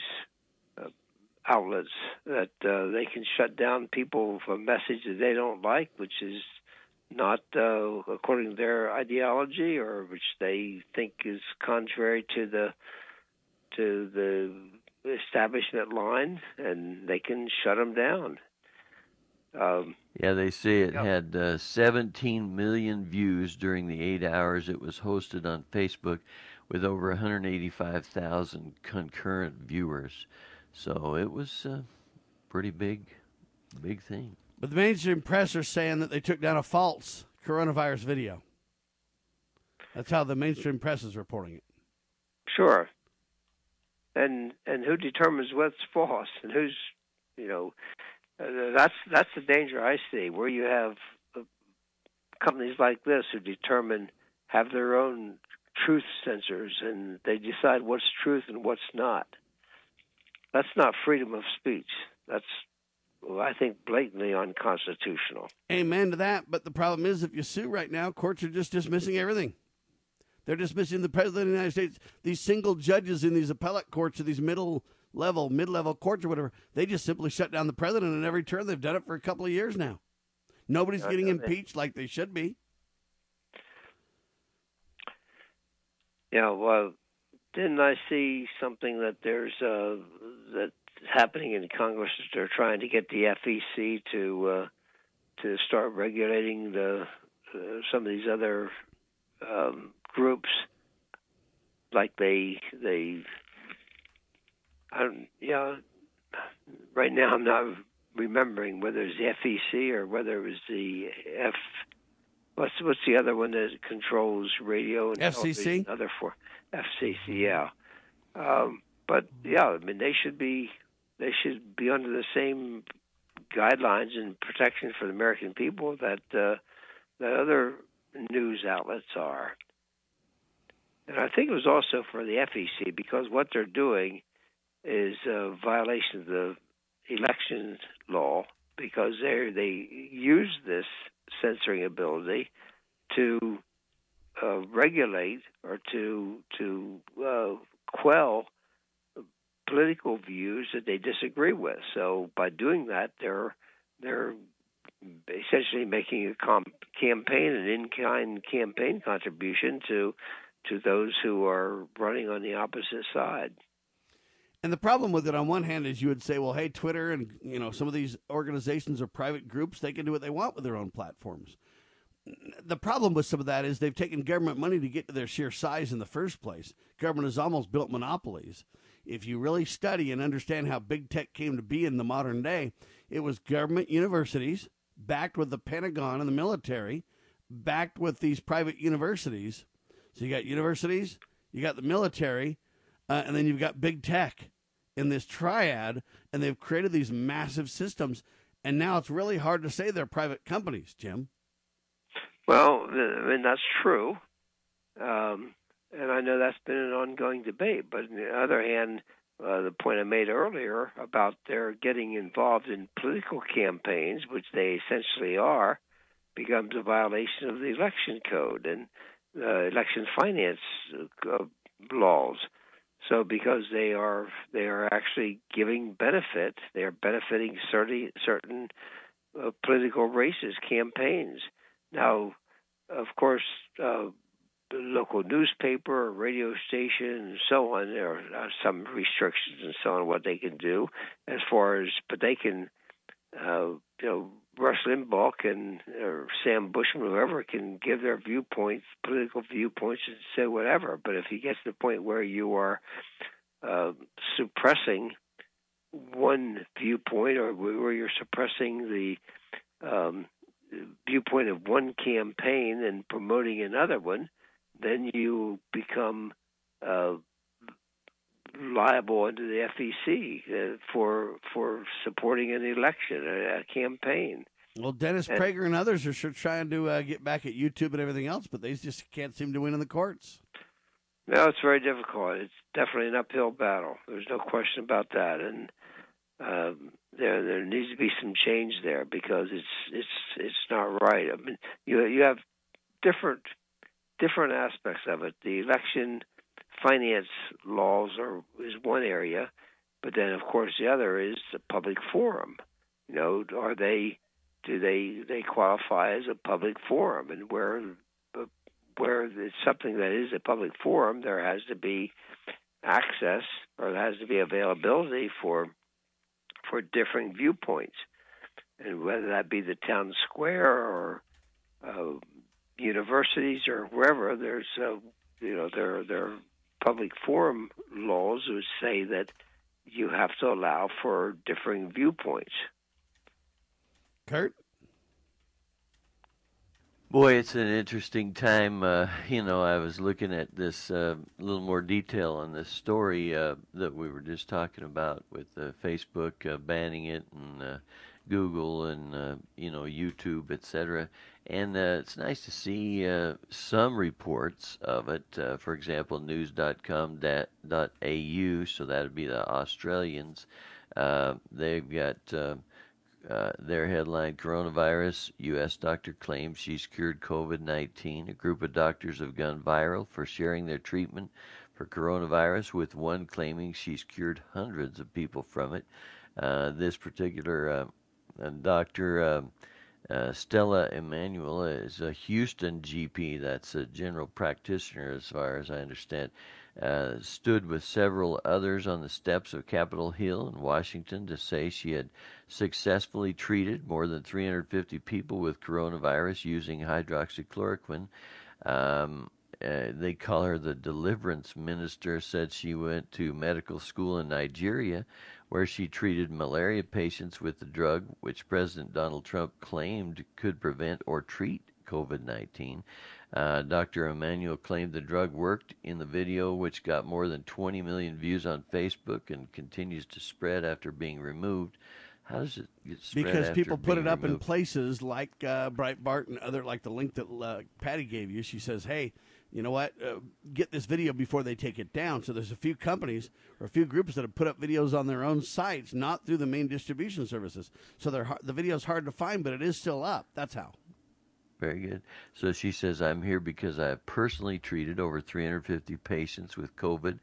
Speaker 2: outlets that uh, they can shut down people for a message that they don't like, which is not uh, according to their ideology or which they think is contrary to the to the establishment line, and they can shut them down. Um,
Speaker 11: Yeah, they say it had uh, 17 million views during the eight hours it was hosted on Facebook, with over 185,000 concurrent viewers. So it was a pretty big, big thing.
Speaker 1: But the mainstream press are saying that they took down a false coronavirus video. That's how the mainstream press is reporting it.
Speaker 2: Sure. And and who determines what's false and who's you know uh, that's that's the danger I see where you have uh, companies like this who determine have their own truth censors and they decide what's truth and what's not. That's not freedom of speech. That's well, I think blatantly unconstitutional.
Speaker 1: Amen to that. But the problem is, if you sue right now, courts are just dismissing everything. They're dismissing the president of the United States. These single judges in these appellate courts or these middle level, mid level courts or whatever, they just simply shut down the president in every turn. They've done it for a couple of years now. Nobody's getting impeached like they should be.
Speaker 2: Yeah, well, didn't I see something that there's uh, that's happening in Congress? that They're trying to get the FEC to uh, to start regulating the uh, some of these other um, groups. like they they. I don't. Yeah. Right now, I'm not remembering whether it's the FEC or whether it was the F. What's what's the other one that controls radio and
Speaker 1: FCC?
Speaker 2: television? Other for FCC, yeah. Um, but yeah, I mean they should be they should be under the same guidelines and protection for the American people that uh, that other news outlets are. And I think it was also for the FEC because what they're doing is a violation of the elections law because they they use this censoring ability to uh, regulate or to to uh, quell political views that they disagree with. So by doing that, they're they're essentially making a comp- campaign, an in-kind campaign contribution to to those who are running on the opposite side.
Speaker 1: And the problem with it, on one hand, is you would say, well, hey, Twitter and you know some of these organizations or private groups, they can do what they want with their own platforms. The problem with some of that is they've taken government money to get to their sheer size in the first place. Government has almost built monopolies. If you really study and understand how big tech came to be in the modern day, it was government universities backed with the Pentagon and the military, backed with these private universities. So you got universities, you got the military, uh, and then you've got big tech in this triad, and they've created these massive systems. And now it's really hard to say they're private companies, Jim.
Speaker 2: Well, I mean that's true, um, and I know that's been an ongoing debate. But on the other hand, uh, the point I made earlier about their getting involved in political campaigns, which they essentially are, becomes a violation of the election code and uh, election finance uh, laws. So because they are they are actually giving benefit, they are benefiting certain certain uh, political races, campaigns. Now, of course, uh, local newspaper or radio station and so on, there are some restrictions and so on what they can do as far as, but they can, uh, you know, Rush Limbaugh can, or Sam Bushman, whoever can give their viewpoints, political viewpoints, and say whatever. But if you get to the point where you are uh, suppressing one viewpoint, or where you're suppressing the um, viewpoint of one campaign and promoting another one, then you become uh, liable under the FEC uh, for for supporting an election, a, a campaign.
Speaker 1: Well, Dennis
Speaker 2: And-
Speaker 1: Prager and others are sure trying to uh, get back at YouTube and everything else, but they just can't seem to win in the courts.
Speaker 2: No, it's very difficult. It's definitely an uphill battle. There's no question about that, and um, there there needs to be some change there because it's it's it's not right. I mean, you you have different different aspects of it. The election finance laws are is one area, but then of course the other is the public forum. You know, are they do they they qualify as a public forum, and where where it's something that is a public forum, there has to be access or there has to be availability for for different viewpoints, and whether that be the town square or uh, universities or wherever, there's uh, you know there there public forum laws which say that you have to allow for differing viewpoints.
Speaker 1: Kurt?
Speaker 11: Boy, it's an interesting time. Uh, you know, I was looking at this uh, a little more detail on this story uh, that we were just talking about with uh, Facebook uh, banning it and uh, Google and uh, you know YouTube, etc. And uh, it's nice to see uh, some reports of it. Uh, for example, news.com.au, so that would be the Australians. Uh, they've got. Uh, uh, their headline Coronavirus U.S. doctor claims she's cured COVID 19. A group of doctors have gone viral for sharing their treatment for coronavirus, with one claiming she's cured hundreds of people from it. Uh, this particular uh, doctor, uh, uh, Stella Immanuel, is a Houston GP, that's a general practitioner, as far as I understand. Uh, stood with several others on the steps of Capitol Hill in Washington to say she had successfully treated more than 350 people with coronavirus using hydroxychloroquine. Um, uh, they call her the deliverance minister, said she went to medical school in Nigeria where she treated malaria patients with the drug which President Donald Trump claimed could prevent or treat COVID 19. Uh, Dr. Immanuel claimed the drug worked in the video, which got more than 20 million views on Facebook and continues to spread after being removed. How does it get spread?
Speaker 1: Because people put it up in places like uh, Breitbart and other, like the link that uh, Patty gave you. She says, "Hey, you know what? Uh, get this video before they take it down." So there's a few companies or a few groups that have put up videos on their own sites, not through the main distribution services. So they're the video's hard to find, but it is still up. That's how.
Speaker 11: Very good. So she says, I'm here because I have personally treated over 350 patients with COVID.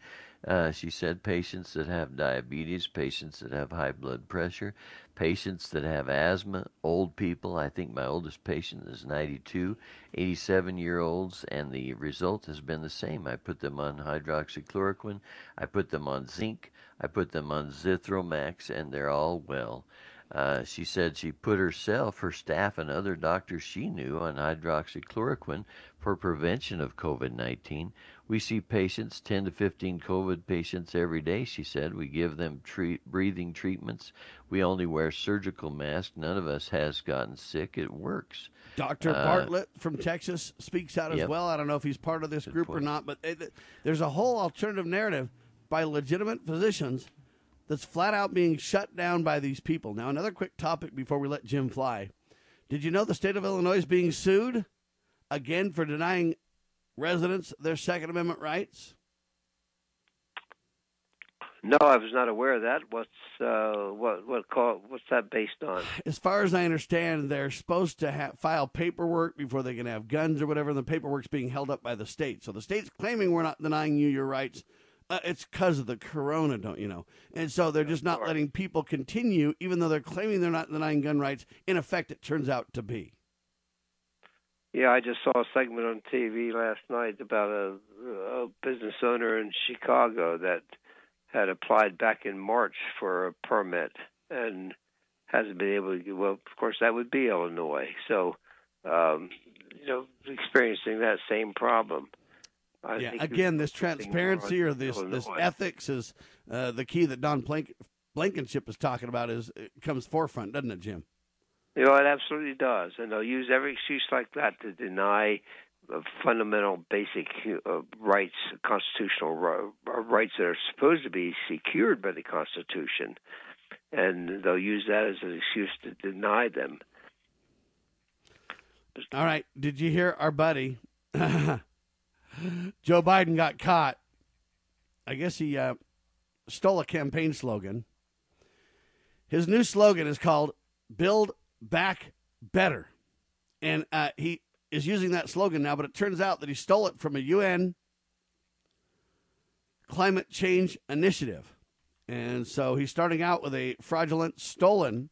Speaker 11: Uh, she said patients that have diabetes, patients that have high blood pressure, patients that have asthma, old people. I think my oldest patient is 92, 87 year olds, and the result has been the same. I put them on hydroxychloroquine, I put them on zinc, I put them on Zithromax, and they're all well. Uh, she said she put herself, her staff, and other doctors she knew on hydroxychloroquine for prevention of COVID 19. We see patients, 10 to 15 COVID patients every day, she said. We give them treat, breathing treatments. We only wear surgical masks. None of us has gotten sick. It works.
Speaker 1: Dr.
Speaker 11: Uh,
Speaker 1: Bartlett from Texas speaks out as
Speaker 11: yep.
Speaker 1: well. I don't know if he's part of this group or not, but it, there's a whole alternative narrative by legitimate physicians that's flat out being shut down by these people. Now, another quick topic before we let Jim fly. Did you know the state of Illinois is being sued again for denying residents their Second Amendment rights?
Speaker 2: No, I was not aware of that. What's uh, what what call what's that based on?
Speaker 1: As far as I understand, they're supposed to ha- file paperwork before they can have guns or whatever, and the paperwork's being held up by the state. So the state's claiming we're not denying you your rights. Uh, it's because of the corona, don't you know? And so they're just not letting people continue, even though they're claiming they're not denying gun rights. In effect, it turns out to be.
Speaker 2: Yeah, I just saw a segment on TV last night about a, a business owner in Chicago that had applied back in March for a permit and hasn't been able to. Well, of course, that would be Illinois. So, um, you know, experiencing that same problem. I
Speaker 1: yeah,
Speaker 2: think
Speaker 1: again, this
Speaker 2: it's focusing more
Speaker 1: transparency or this this ethics is uh, the key that Don Blank- Blankenship is talking about. Is it comes forefront, doesn't it, Jim?
Speaker 2: You know, it absolutely does, and they'll use every excuse like that to deny fundamental, basic uh, rights, constitutional uh, rights that are supposed to be secured by the Constitution, and they'll use that as an excuse to deny them.
Speaker 1: All right. Did you hear our buddy Joe Biden got caught? I guess he uh, stole a campaign slogan. His new slogan is called "Build Back Better," and uh, he is using that slogan now. But it turns out that he stole it from a UN climate change initiative, and so he's starting out with a fraudulent, stolen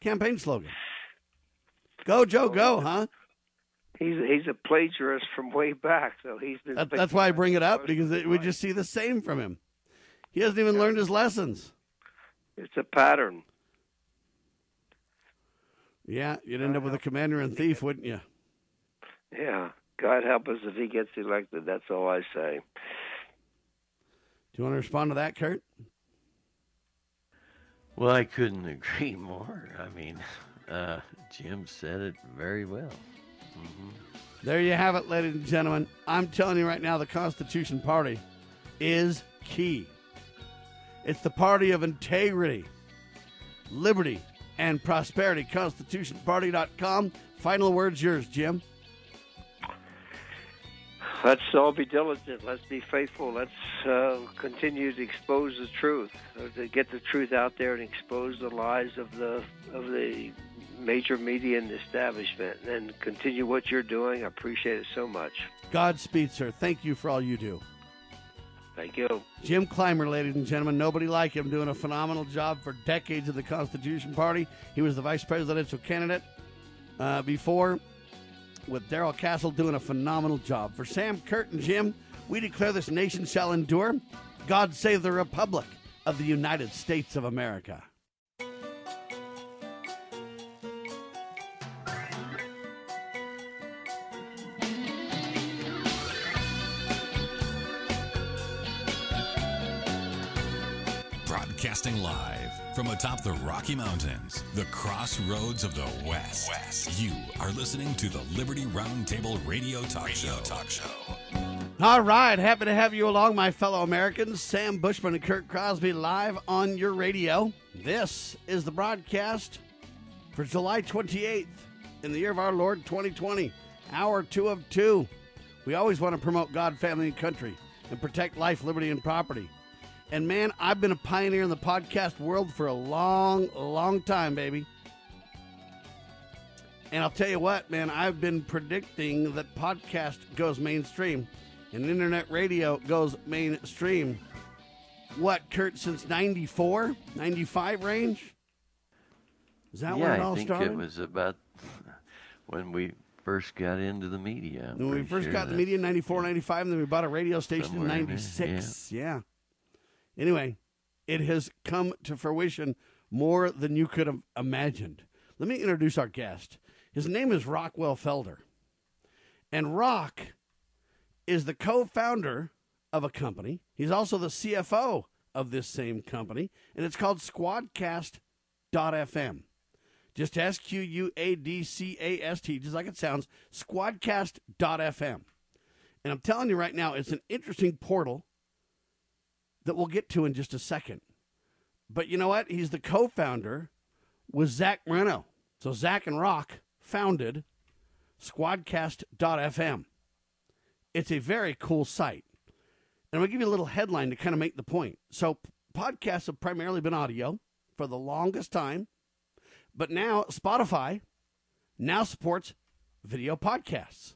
Speaker 1: campaign slogan. Go, Joe, go, huh?
Speaker 2: He's he's a plagiarist from way back, so he's been.
Speaker 1: That, that's why I bring it up because it, we just see the same from him. He hasn't even learned his lessons.
Speaker 2: It's a pattern.
Speaker 1: Yeah, you'd end up with a commander and thief, wouldn't you?
Speaker 2: Yeah, God help us if he gets elected. That's all I say.
Speaker 1: Do you want to respond to that, Kurt?
Speaker 11: Well, I couldn't agree more. I mean, uh, Jim said it very well. hmm
Speaker 1: There you have it, ladies and gentlemen. I'm telling you right now, the Constitution Party is key. It's the party of integrity, liberty, and prosperity. ConstitutionParty.com. Final words yours, Jim.
Speaker 2: Let's all be diligent. Let's be faithful. Let's uh, continue to expose the truth, uh, to get the truth out there and expose the lies of the of the major media and establishment. And continue what you're doing. I appreciate it so much.
Speaker 1: Godspeed, sir. Thank you for all you do.
Speaker 2: Thank you.
Speaker 1: Jim Clymer, ladies and gentlemen, nobody like him, doing a phenomenal job for decades of the Constitution Party. He was the vice presidential candidate uh, before, with Darrell Castle doing a phenomenal job. For Sam, Kurt, and Jim, we declare this nation shall endure. God save the Republic of the United States of America.
Speaker 8: Broadcasting live from atop the Rocky Mountains, the crossroads of the West. West. You are listening to the Liberty Roundtable Radio Talk Show. Talk Show.
Speaker 1: All right, happy to have you along, my fellow Americans. Sam Bushman and Kurt Crosby live on your radio. This is the broadcast for July 28th in the year of our Lord 2020, hour two of two. We always want to promote God, family, and country and protect life, liberty, and property. And man, I've been a pioneer in the podcast world for a long, long time, baby. And I'll tell you what, man, I've been predicting that podcast goes mainstream and internet radio goes mainstream. What, Kurt, since 94, 95 range? Is that
Speaker 11: yeah,
Speaker 1: when it all
Speaker 11: I think
Speaker 1: started?
Speaker 11: it was about when we first got into the media. I'm
Speaker 1: when we first
Speaker 11: sure
Speaker 1: got the media in 94, 95, and then we bought a radio station in
Speaker 11: in there,
Speaker 1: 96. yeah. Anyway, it has come to fruition more than you could have imagined. Let me introduce our guest. His name is Rockwell Felder. And Rock is the co founder of a company. He's also the CFO of this same company, and it's called Squadcast.fm. Just S Q U A D C A S T, just like it sounds, squadcast.fm. And I'm telling you right now, it's an interesting portal that we'll get to in just a second. But you know what? He's the co founder with Zach Moreno. So Zach and Rock founded squadcast.fm. It's a very cool site. And I'm going to give you a little headline to kind of make the point. So, podcasts have primarily been audio for the longest time, but now Spotify now supports video podcasts.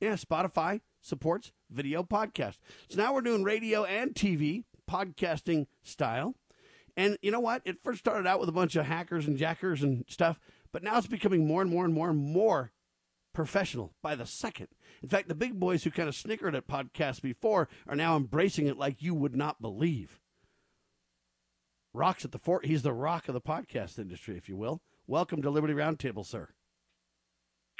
Speaker 1: Yeah, Spotify supports video podcast. So now we're doing radio and TV podcasting style. And you know what? It first started out with a bunch of hackers and jackers and stuff, but now it's becoming more and more and more and more professional by the second. In fact, the big boys who kind of snickered at podcasts before are now embracing it like you would not believe. Rock's at the fort. He's the rock of the podcast industry, if you will. Welcome to Liberty Roundtable, sir.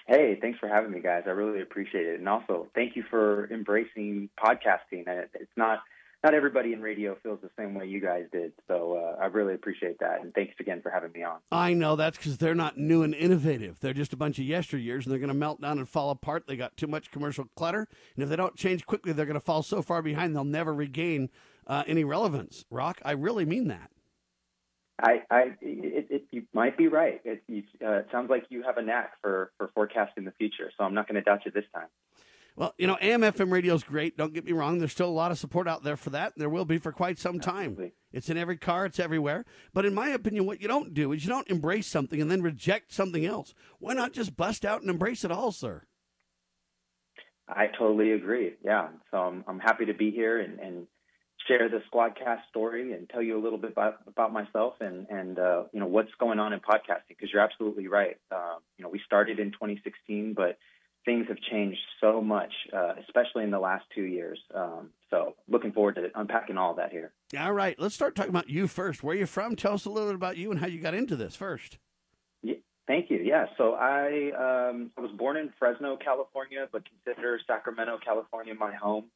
Speaker 19: Hey, thanks for having me, guys. I really appreciate it, and also thank you for embracing podcasting. It's not not everybody in radio feels the same way you guys did, so uh, I really appreciate that. And thanks again for having me on.
Speaker 1: I know that's because they're not new and innovative. They're just a bunch of yesteryears, and they're going to melt down and fall apart. They got too much commercial clutter, and if they don't change quickly, they're going to fall so far behind they'll never regain uh, any relevance. Rock, I really mean that.
Speaker 19: I, I it, it, you might be right. It, you, uh, it sounds like you have a knack for for forecasting the future, so I'm not going to doubt you this time.
Speaker 1: Well, you know, AM FM radio is great. Don't get me wrong. There's still a lot of support out there for that. There will be for quite some time. It's in every car. It's everywhere. But in my opinion, what you don't do is you don't embrace something and then reject something else. Why not just bust out and embrace it all, sir?
Speaker 19: I totally agree. Yeah, so I'm I'm happy to be here and, and share the Squadcast story and tell you a little bit about about myself and and uh, you know what's going on in podcasting because you're absolutely right. Uh, you know, we started in 2016, but things have changed so much, uh, especially in the last two years. Um, so looking forward to unpacking all that here.
Speaker 1: Yeah, all right, let's start talking about you first. Where are you from? Tell us a little bit about you and how you got into this first.
Speaker 19: Yeah, thank you. Yeah, so I um, I was born in Fresno, California, but consider Sacramento, California, my home.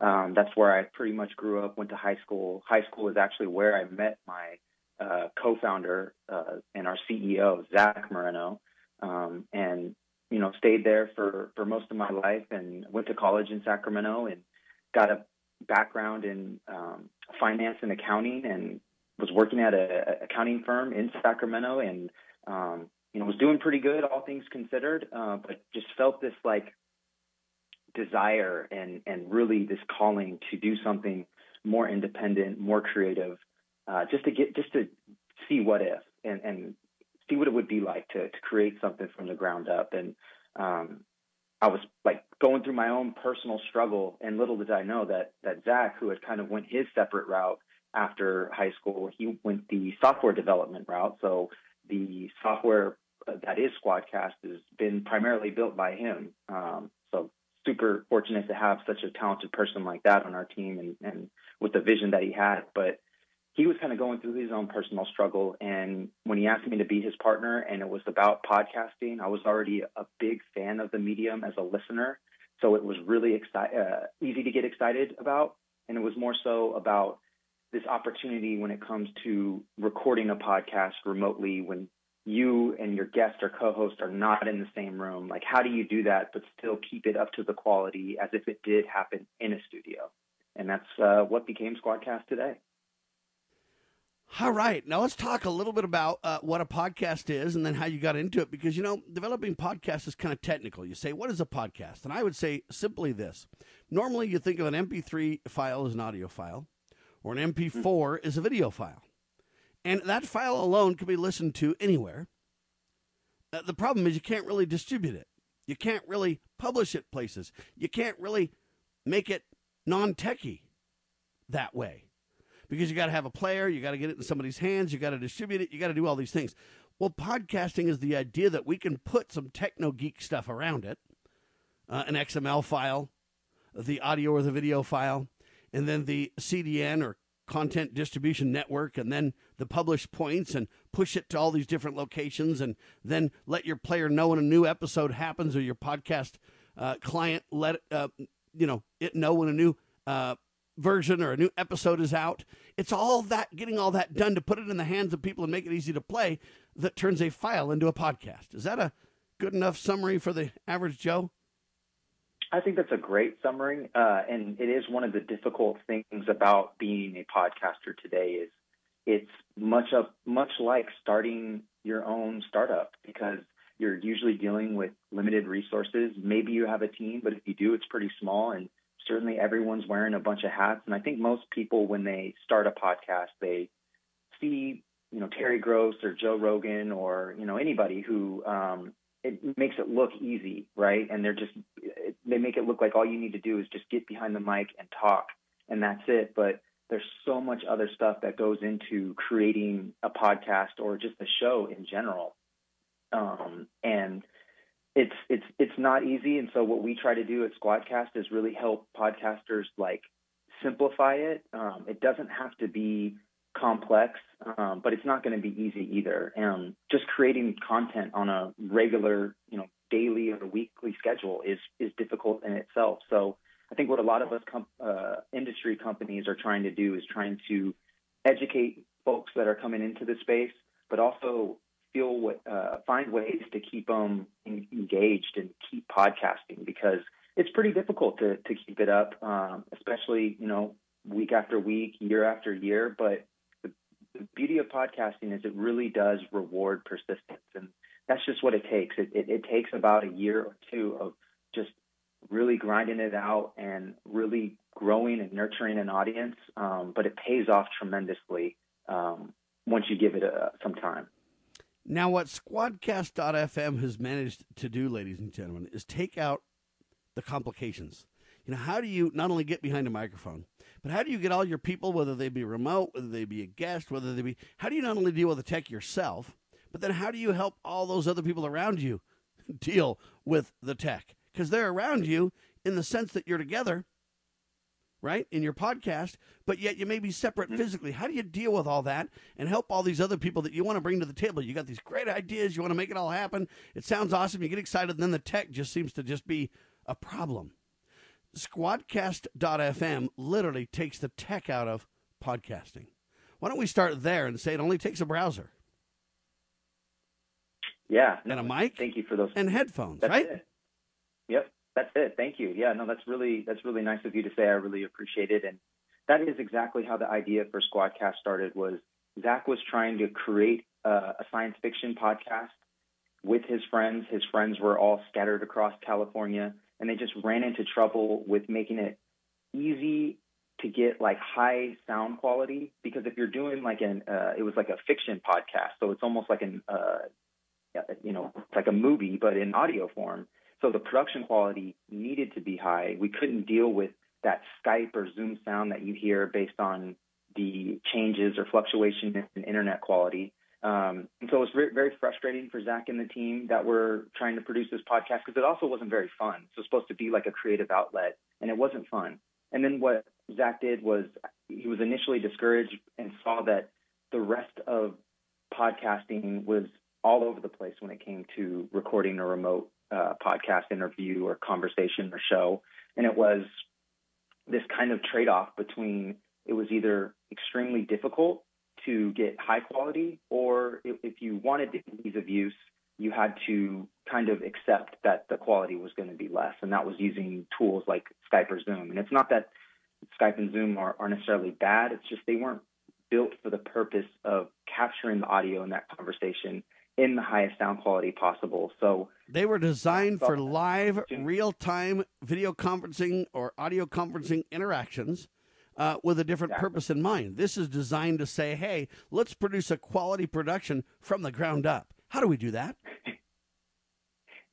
Speaker 19: Um, that's where I pretty much grew up. Went to high school. High school is actually where I met my uh, co-founder uh, and our CEO, Zach Moreno, um, and you know stayed there for for most of my life and went to college in Sacramento and got a background in um, finance and accounting and was working at a, accounting firm in Sacramento and um, you know was doing pretty good all things considered, uh, but just felt this like desire and and really this calling to do something more independent, more creative, uh, just to get just to see what if and and see what it would be like to to create something from the ground up and um, I was like going through my own personal struggle, and little did I know that that Zach, who had kind of went his separate route after high school, he went the software development route. So the software uh, that is Squadcast has been primarily built by him. Um, so super fortunate to have such a talented person like that on our team, and, and with the vision that he had. But he was kind of going through his own personal struggle. And when he asked me to be his partner and it was about podcasting, I was already a big fan of the medium as a listener. So it was really exci- uh, easy to get excited about. And it was more so about this opportunity when it comes to recording a podcast remotely when you and your guest or co-host are not in the same room like how do you do that but still keep it up to the quality as if it did happen in a studio? And that's uh, what became squadcast today.
Speaker 1: All right. Now let's talk a little bit about uh, what a podcast is and then how you got into it because you know developing podcasts is kind of technical. You say what is a podcast? And i would say simply this. Normally you think of an mp3 file as an audio file or an mp4 is a video file and that file alone can be listened to anywhere. Uh, the problem is you can't really distribute it. You can't really publish it places. You can't really make it non techie that way because you got to have a player, you got to get it in somebody's hands, you got to distribute it, you got to do all these things. Well, podcasting is the idea that we can put some techno geek stuff around it uh, an XML file, the audio or the video file, and then the CDN or content distribution network and then the published points and push it to all these different locations and then let your player know when a new episode happens or your podcast uh, client let uh, you know it know when a new uh, version or a new episode is out. It's all that getting all that done to put it in the hands of people and make it easy to play that turns a file into a podcast. Is that a good enough summary for the average joe
Speaker 19: I think that's a great summary, uh, and it is one of the difficult things about being a podcaster today. Is it's much up much like starting your own startup because you're usually dealing with limited resources. Maybe you have a team, but if you do, it's pretty small, and certainly everyone's wearing a bunch of hats. And I think most people, when they start a podcast, they see you know Terry Gross or Joe Rogan or you know anybody who um, it makes it look easy, right? And they're just they make it look like all you need to do is just get behind the mic and talk, and that's it. But there's so much other stuff that goes into creating a podcast or just a show in general, um, and it's it's it's not easy. And so what we try to do at Squadcast is really help podcasters like simplify it. Um, it doesn't have to be complex, um, but it's not going to be easy either. And just creating content on a regular, you know, daily or weekly schedule is is difficult in itself. So I think what a lot of us com- uh, industry companies are trying to do is trying to educate folks that are coming into the space, but also feel what, uh, find ways to keep them engaged and keep podcasting because it's pretty difficult to to keep it up, um, especially you know week after week, year after year. But the beauty of podcasting is it really does reward persistence, and that's just what it takes. It, it, it takes about a year or two of just really grinding it out and really growing and nurturing an audience, um, but it pays off tremendously um, once you give it a, uh, some time.
Speaker 1: Now, what Squadcast.fm has managed to do, ladies and gentlemen, is take out the complications. You know, how do you not only get behind a microphone, but how do you get all your people, whether they be remote, whether they be a guest, whether they be, how do you not only deal with the tech yourself, but then how do you help all those other people around you deal with the tech? Because they're around you in the sense that you're together, right, in your podcast, but yet you may be separate mm-hmm. physically. How do you deal with all that and help all these other people that you want to bring to the table? You got these great ideas, you want to make it all happen. It sounds awesome, you get excited, and then the tech just seems to just be a problem. Squadcast.fm literally takes the tech out of podcasting. Why don't we start there and say it only takes a browser?
Speaker 19: Yeah.
Speaker 1: And a mic?
Speaker 19: Thank you for those.
Speaker 1: And headphones,
Speaker 19: that's
Speaker 1: right?
Speaker 19: It. Yep. That's it. Thank you. Yeah, no, that's really that's really nice of you to say. I really appreciate it. And that is exactly how the idea for Squadcast started was Zach was trying to create a, a science fiction podcast with his friends. His friends were all scattered across California and they just ran into trouble with making it easy to get like high sound quality. Because if you're doing like an uh, it was like a fiction podcast so it's almost like an uh, you know like a movie but in audio form. So the production quality needed to be high. We couldn't deal with that skype or zoom sound that you hear based on the changes or fluctuation in internet quality um, and so it was very, very frustrating for Zach and the team that were trying to produce this podcast because it also wasn't very fun. So it was supposed to be like a creative outlet, and it wasn't fun. And then what Zach did was he was initially discouraged and saw that the rest of podcasting was all over the place when it came to recording a remote uh, podcast interview or conversation or show. And it was this kind of trade off between it was either extremely difficult to get high quality, or if, if you wanted ease of use, you had to kind of accept that the quality was going to be less, and that was using tools like Skype or Zoom. And it's not that Skype and Zoom are, are necessarily bad; it's just they weren't built for the purpose of capturing the audio in that conversation in the highest sound quality possible. So
Speaker 1: they were designed for live, real time video conferencing or audio conferencing interactions. Uh, with a different exactly. purpose in mind. This is designed to say, hey, let's produce a quality production from the ground up. How do we do that?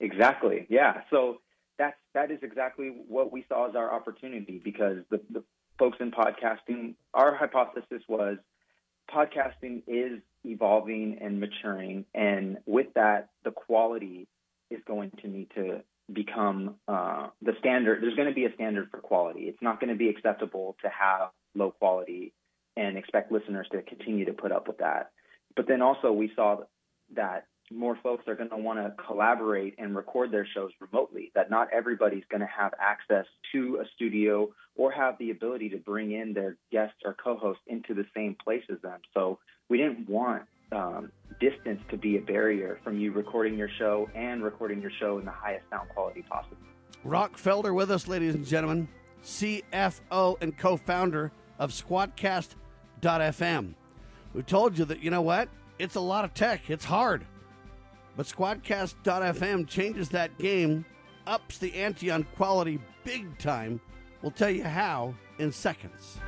Speaker 19: exactly. Yeah. So that's that is exactly what we saw as our opportunity because the, the folks in podcasting, our hypothesis was podcasting is evolving and maturing, and with that, the quality is going to need to become uh, the standard. There's going to be a standard for quality. It's not going to be acceptable to have low quality and expect listeners to continue to put up with that. But then also, we saw that more folks are going to want to collaborate and record their shows remotely, that not everybody's going to have access to a studio or have the ability to bring in their guests or co hosts into the same place as them. So we didn't want um, distance to be a barrier from you recording your show and recording your show in the highest sound quality possible.
Speaker 1: Rock Felder with us, ladies and gentlemen, CFO and co founder of Squadcast.fm. We told you that, you know what? It's a lot of tech, it's hard. But Squadcast.fm changes that game, ups the ante on quality big time. We'll tell you how in seconds.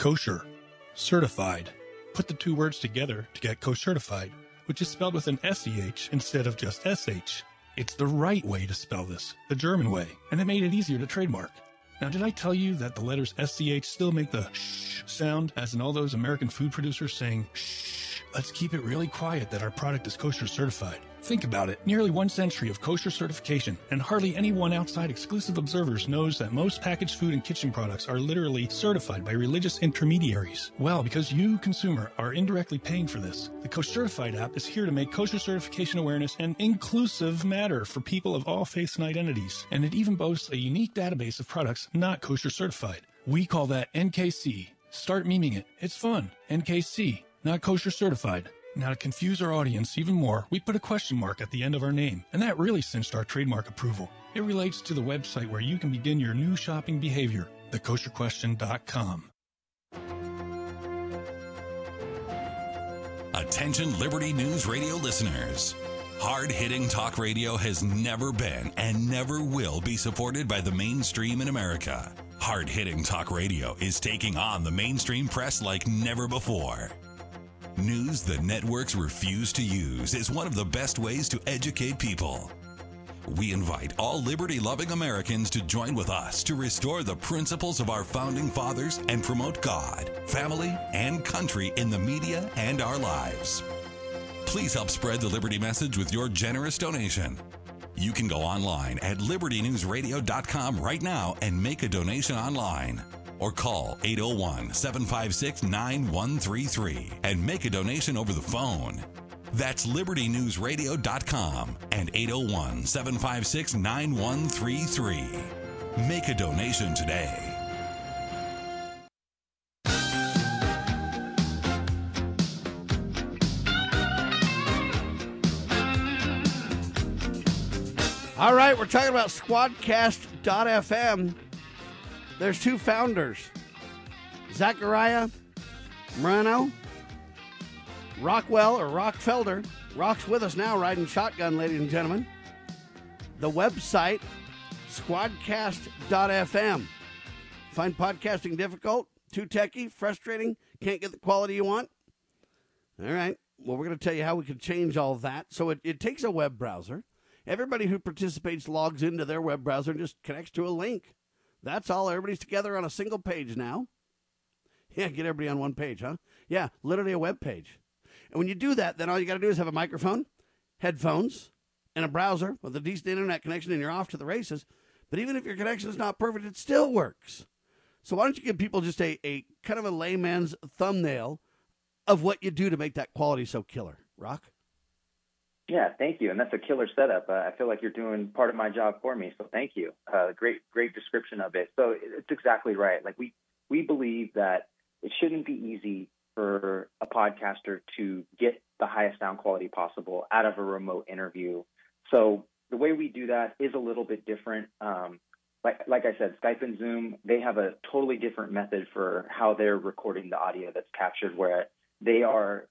Speaker 20: Kosher, certified. Put the two words together to get kosher certified, which is spelled with an SCH instead of just SH. It's the right way to spell this, the German way, and it made it easier to trademark. Now, did I tell you that the letters SCH still make the shh sound, as in all those American food producers saying, shh, let's keep it really quiet that our product is kosher certified? Think about it. Nearly one century of kosher certification, and hardly anyone outside exclusive observers knows that most packaged food and kitchen products are literally certified by religious intermediaries. Well, because you, consumer, are indirectly paying for this, the Kosher Certified app is here to make kosher certification awareness an inclusive matter for people of all faiths and identities. And it even boasts a unique database of products not kosher certified. We call that NKC. Start memeing it. It's fun. NKC, not kosher certified. Now, to confuse our audience even more, we put a question mark at the end of our name, and that really cinched our trademark approval. It relates to the website where you can begin your new shopping behavior, thekosherquestion.com.
Speaker 8: Attention Liberty News Radio listeners. Hard hitting talk radio has never been and never will be supported by the mainstream in America. Hard hitting talk radio is taking on the mainstream press like never before. News the networks refuse to use is one of the best ways to educate people. We invite all liberty loving Americans to join with us to restore the principles of our founding fathers and promote God, family, and country in the media and our lives. Please help spread the Liberty message with your generous donation. You can go online at libertynewsradio.com right now and make a donation online or call 801 756 9133 and make a donation over the phone. That's libertynewsradio.com and 801 756 9133. Make a donation today.
Speaker 1: All right, we're talking about Squadcast.fm. There's two founders Zachariah Moreno, Rockwell or Rockfelder. Rock's with us now, riding shotgun, ladies and gentlemen. The website, squadcast.fm. Find podcasting difficult, too techy, frustrating, can't get the quality you want? All right. Well, we're going to tell you how we can change all that. So it, it takes a web browser. Everybody who participates logs into their web browser and just connects to a link. That's all. Everybody's together on a single page now. Yeah, get everybody on one page, huh? Yeah, literally a web page. And when you do that, then all you got to do is have a microphone, headphones, and a browser with a decent internet connection, and you're off to the races. But even if your connection is not perfect, it still works. So why don't you give people just a, a kind of a layman's thumbnail of what you do to make that quality so killer? Rock?
Speaker 19: Yeah, thank you. And that's a killer setup. Uh, I feel like you're doing part of my job for me. So thank you. Uh, great, great description of it. So it's exactly right. Like we, we believe that it shouldn't be easy for a podcaster to get the highest sound quality possible out of a remote interview. So the way we do that is a little bit different. Um, like, like I said, Skype and Zoom, they have a totally different method for how they're recording the audio that's captured, where they are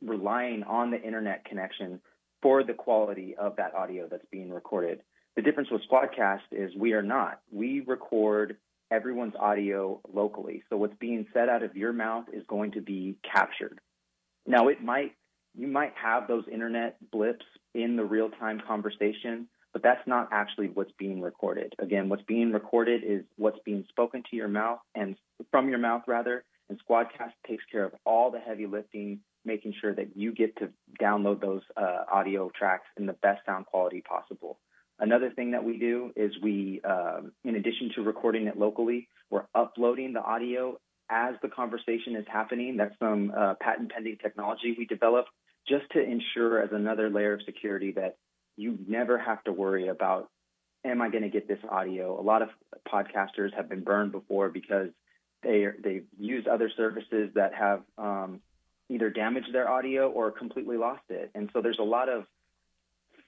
Speaker 19: relying on the internet connection for the quality of that audio that's being recorded. The difference with Squadcast is we are not. We record everyone's audio locally. So what's being said out of your mouth is going to be captured. Now it might you might have those internet blips in the real-time conversation, but that's not actually what's being recorded. Again, what's being recorded is what's being spoken to your mouth and from your mouth rather, and Squadcast takes care of all the heavy lifting making sure that you get to download those uh, audio tracks in the best sound quality possible. Another thing that we do is we, um, in addition to recording it locally, we're uploading the audio as the conversation is happening. That's some uh, patent pending technology we developed just to ensure, as another layer of security, that you never have to worry about, am I going to get this audio? A lot of podcasters have been burned before because they they've used other services that have um, either damaged their audio or completely lost it. And so there's a lot of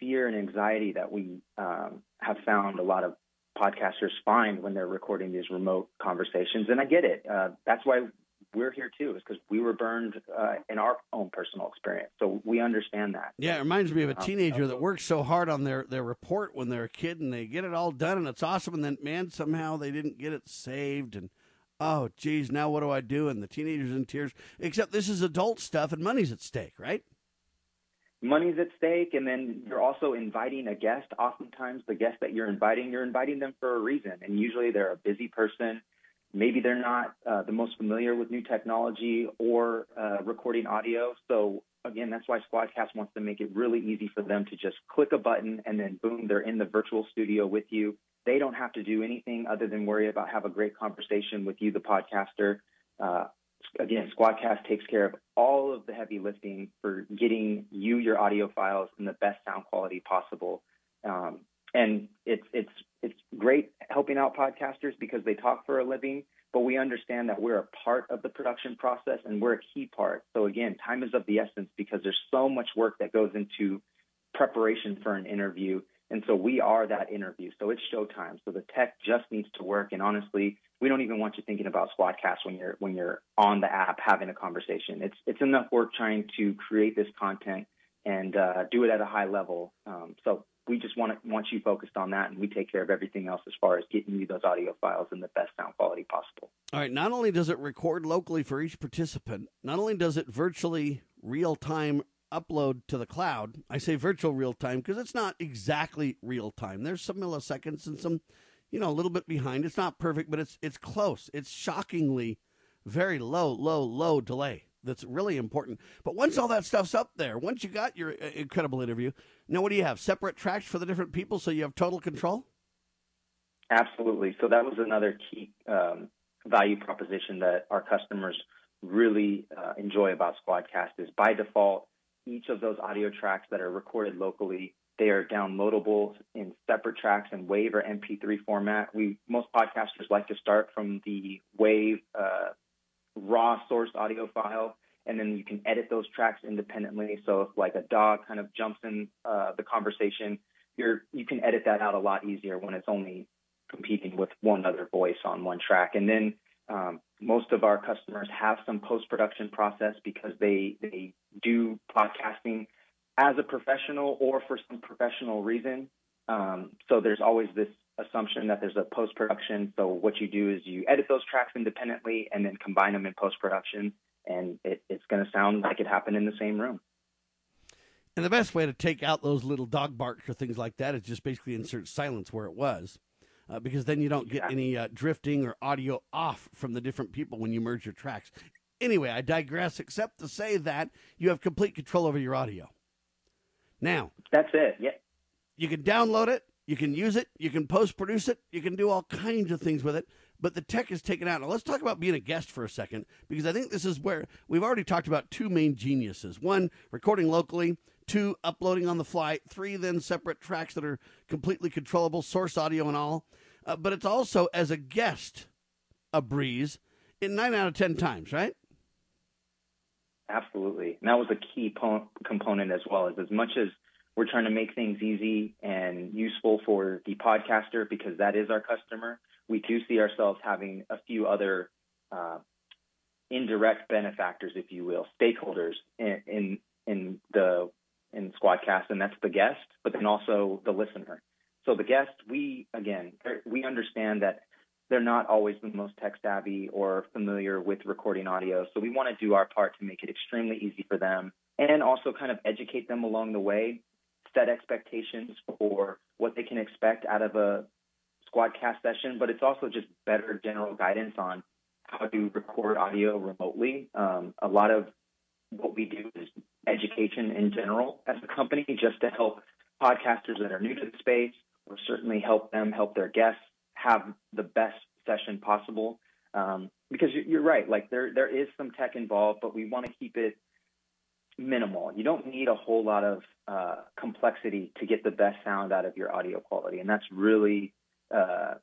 Speaker 19: fear and anxiety that we um, have found a lot of podcasters find when they're recording these remote conversations. And I get it. Uh, that's why we're here too, is because we were burned uh, in our own personal experience. So we understand that.
Speaker 1: Yeah, it reminds me of a um, teenager that works so hard on their, their report when they're a kid and they get it all done and it's awesome. And then, man, somehow they didn't get it saved. And oh, geez, now what do I do? And the teenager's in tears. Except this is adult stuff and money's at stake, right?
Speaker 19: Money's at stake, and then you're also inviting a guest. Oftentimes, the guest that you're inviting, you're inviting them for a reason, and usually they're a busy person. Maybe they're not uh, the most familiar with new technology or uh, recording audio. So again, that's why Squadcast wants to make it really easy for them to just click a button and then boom, they're in the virtual studio with you. They don't have to do anything other than worry about have a great conversation with you, the podcaster. Uh, again, Squadcast takes care of all of the heavy lifting for getting you your audio files in the best sound quality possible. Um, and it's it's it's great helping out podcasters because they talk for a living, but we understand that we're a part of the production process and we're a key part. So again, time is of the essence because there's so much work that goes into preparation for an interview and so we are that interview. So it's showtime. So the tech just needs to work. And honestly, we don't even want you thinking about Squadcast when you're when you're on the app having a conversation. It's it's enough work trying to create this content and uh, do it at a high level. Um, so we just want to, want you focused on that, and we take care of everything else as far as getting you those audio files in the best sound quality possible.
Speaker 1: All right. Not only does it record locally for each participant, not only does it virtually real time upload to the cloud. I say virtual real time because it's not exactly real time. There's some milliseconds and some, you know, a little bit behind. It's not perfect, but it's it's close. It's shockingly very low, low, low delay. That's really important. But once all that stuff's up there, once you got your uh, incredible interview, now what do you have? Separate tracks for the different people so you have total control?
Speaker 19: Absolutely. So that was another key um, value proposition that our customers really uh, enjoy about Squadcast is by default each of those audio tracks that are recorded locally. They are downloadable in separate tracks in WAV or MP3 format. We most podcasters like to start from the WAV uh, raw source audio file, and then you can edit those tracks independently. So if like a dog kind of jumps in uh, the conversation, you're you can edit that out a lot easier when it's only competing with one other voice on one track. And then um, most of our customers have some post production process because they they do podcasting as a professional or for some professional reason. Um, so there's always this assumption that there's a post production. So what you do is you edit those tracks independently and then combine them in post production, and it, it's going to sound like it happened in the same room.
Speaker 1: And the best way to take out those little dog barks or things like that is just basically insert silence where it was uh, because then you don't get any uh, drifting or audio off from the different people when you merge your tracks. Anyway, I digress, except to say that you have complete control over your audio. Now,
Speaker 19: that's it. Yeah.
Speaker 1: You can download it, you can use it, you can post produce it, you can do all kinds of things with it, but the tech is taken out. Now, let's talk about being a guest for a second, because I think this is where we've already talked about two main geniuses one, recording locally, two uploading on the fly, three then separate tracks that are completely controllable, source audio and all. Uh, but it's also as a guest a breeze in nine out of ten times, right?
Speaker 19: Absolutely. And that was a key po- component as well. Is as much as we're trying to make things easy and useful for the podcaster because that is our customer, we do see ourselves having a few other uh, indirect benefactors, if you will, stakeholders in, in in the in Squadcast, and that's the guest, but then also the listener. So the guest, we again, we understand that they're not always the most tech savvy or familiar with recording audio. So we want to do our part to make it extremely easy for them and also kind of educate them along the way, set expectations for what they can expect out of a Squadcast session, but it's also just better general guidance on how to record audio remotely. Um, a lot of what we do is education in general as a company, just to help podcasters that are new to the space, or certainly help them help their guests have the best session possible. Um, because you're right, like there there is some tech involved, but we want to keep it minimal. You don't need a whole lot of uh, complexity to get the best sound out of your audio quality, and that's really uh,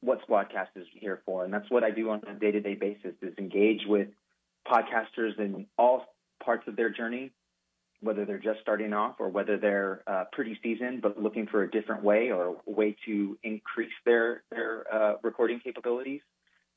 Speaker 19: what Squadcast is here for. And that's what I do on a day to day basis: is engage with podcasters in all parts of their journey whether they're just starting off or whether they're uh, pretty seasoned but looking for a different way or a way to increase their their uh, recording capabilities.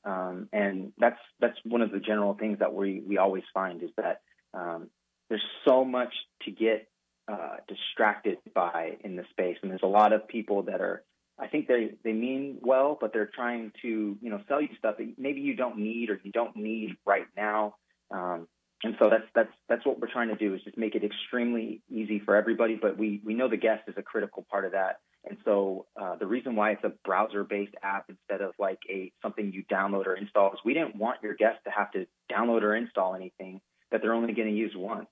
Speaker 19: Um, and that's that's one of the general things that we we always find is that um, there's so much to get uh, distracted by in the space, and there's a lot of people that are. I think they they mean well, but they're trying to you know sell you stuff that maybe you don't need or you don't need right now. Um, and so that's that's that's what we're trying to do is just make it extremely easy for everybody. But we we know the guest is a critical part of that. And so uh, the reason why it's a browser-based app instead of like a something you download or install is we didn't want your guest to have to download or install anything that they're only going to use once.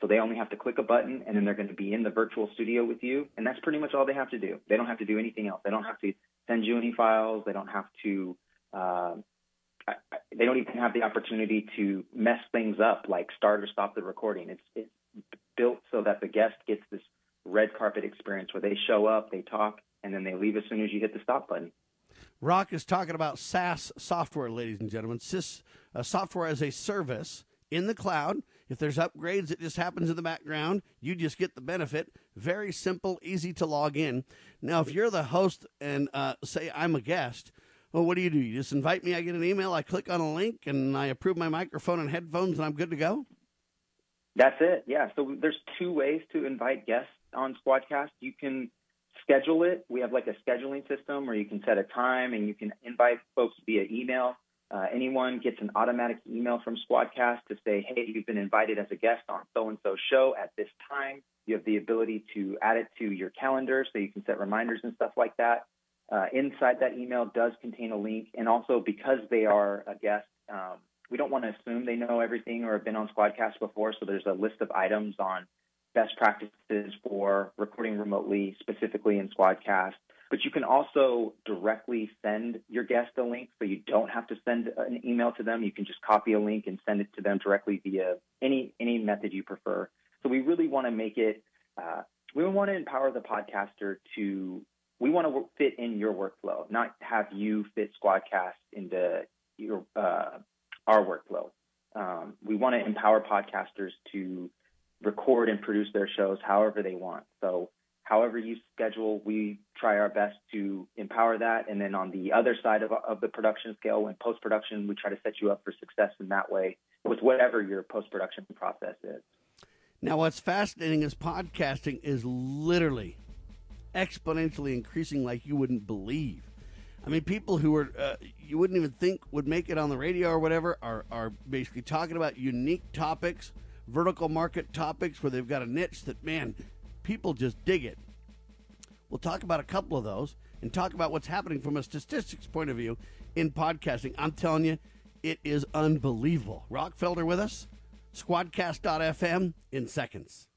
Speaker 19: So they only have to click a button and then they're going to be in the virtual studio with you. And that's pretty much all they have to do. They don't have to do anything else. They don't have to send you any files. They don't have to uh, they don't even have the opportunity to mess things up, like start or stop the recording. It's, it's built so that the guest gets this red carpet experience where they show up, they talk, and then they leave as soon as you hit the stop button.
Speaker 1: Rock is talking about SaaS software, ladies and gentlemen. SIS uh, software as a service in the cloud. If there's upgrades, it just happens in the background. You just get the benefit. Very simple, easy to log in. Now, if you're the host and uh, say I'm a guest, well, what do you do? You just invite me, I get an email, I click on a link, and I approve my microphone and headphones, and I'm good to go?
Speaker 19: That's it. Yeah. So there's two ways to invite guests on Squadcast. You can schedule it. We have like a scheduling system where you can set a time and you can invite folks via email. Uh, anyone gets an automatic email from Squadcast to say, hey, you've been invited as a guest on so and so show at this time. You have the ability to add it to your calendar so you can set reminders and stuff like that. Uh, inside that email does contain a link, and also because they are a guest, um, we don't want to assume they know everything or have been on Squadcast before. So there's a list of items on best practices for recording remotely, specifically in Squadcast. But you can also directly send your guest a link, so you don't have to send an email to them. You can just copy a link and send it to them directly via any any method you prefer. So we really want to make it. Uh, we want to empower the podcaster to we want to fit in your workflow, not have you fit Squadcast into your uh, our workflow. Um, we want to empower podcasters to record and produce their shows however they want. So, however you schedule, we try our best to empower that. And then on the other side of, of the production scale, when post production, we try to set you up for success in that way with whatever your post production process is.
Speaker 1: Now, what's fascinating is podcasting is literally exponentially increasing like you wouldn't believe. I mean, people who are uh, you wouldn't even think would make it on the radio or whatever are are basically talking about unique topics, vertical market topics where they've got a niche that man, people just dig it. We'll talk about a couple of those and talk about what's happening from a statistics point of view in podcasting. I'm telling you, it is unbelievable. Rock Felder with us, squadcast.fm in seconds.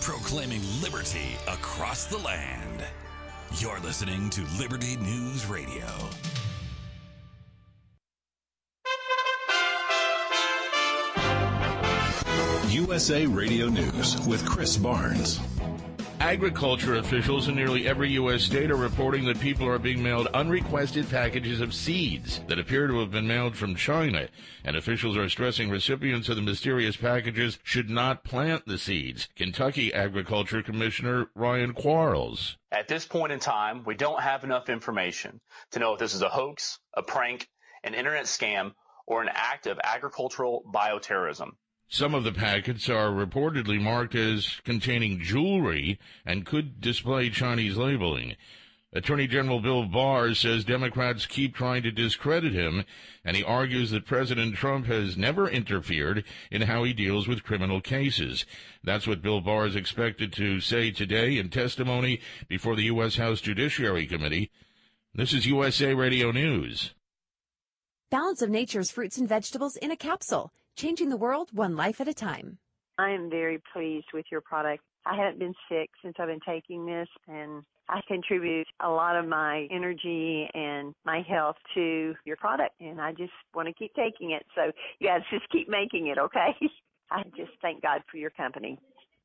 Speaker 8: Proclaiming liberty across the land. You're listening to Liberty News Radio.
Speaker 21: USA Radio News with Chris Barnes.
Speaker 12: Agriculture officials in nearly every U.S. state are reporting that people are being mailed unrequested packages of seeds that appear to have been mailed from China. And officials are stressing recipients of the mysterious packages should not plant the seeds. Kentucky Agriculture Commissioner Ryan Quarles.
Speaker 22: At this point in time, we don't have enough information to know if this is a hoax, a prank, an internet scam, or an act of agricultural bioterrorism.
Speaker 12: Some of the packets are reportedly marked as containing jewelry and could display Chinese labeling. Attorney General Bill Barr says Democrats keep trying to discredit him, and he argues that President Trump has never interfered in how he deals with criminal cases. That's what Bill Barr is expected to say today in testimony before the U.S. House Judiciary Committee. This is USA Radio News.
Speaker 14: Balance of Nature's fruits and vegetables in a capsule changing the world one life at a time.
Speaker 23: I am very pleased with your product. I haven't been sick since I've been taking this, and I contribute a lot of my energy and my health to your product, and I just want to keep taking it. So you guys just keep making it, okay? I just thank God for your company.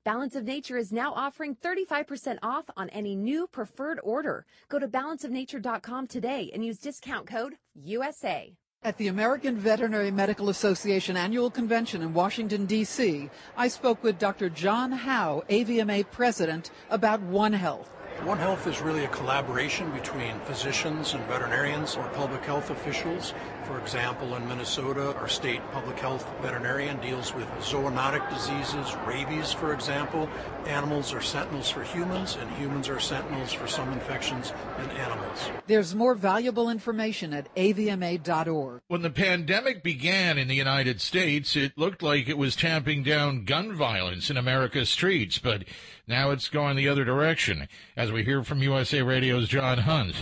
Speaker 14: Balance of Nature is now offering 35% off on any new preferred order. Go to balanceofnature.com today and use discount code USA.
Speaker 24: At the American Veterinary Medical Association annual convention in Washington, D.C., I spoke with Dr. John Howe, AVMA president, about One Health.
Speaker 25: One Health is really a collaboration between physicians and veterinarians or public health officials. For example, in Minnesota, our state public health veterinarian deals with zoonotic diseases, rabies, for example. Animals are sentinels for humans, and humans are sentinels for some infections in animals.
Speaker 24: There's more valuable information at avma.org.
Speaker 12: When the pandemic began in the United States, it looked like it was tamping down gun violence in America's streets, but now it's going the other direction, as we hear from USA Radio's John Hunt.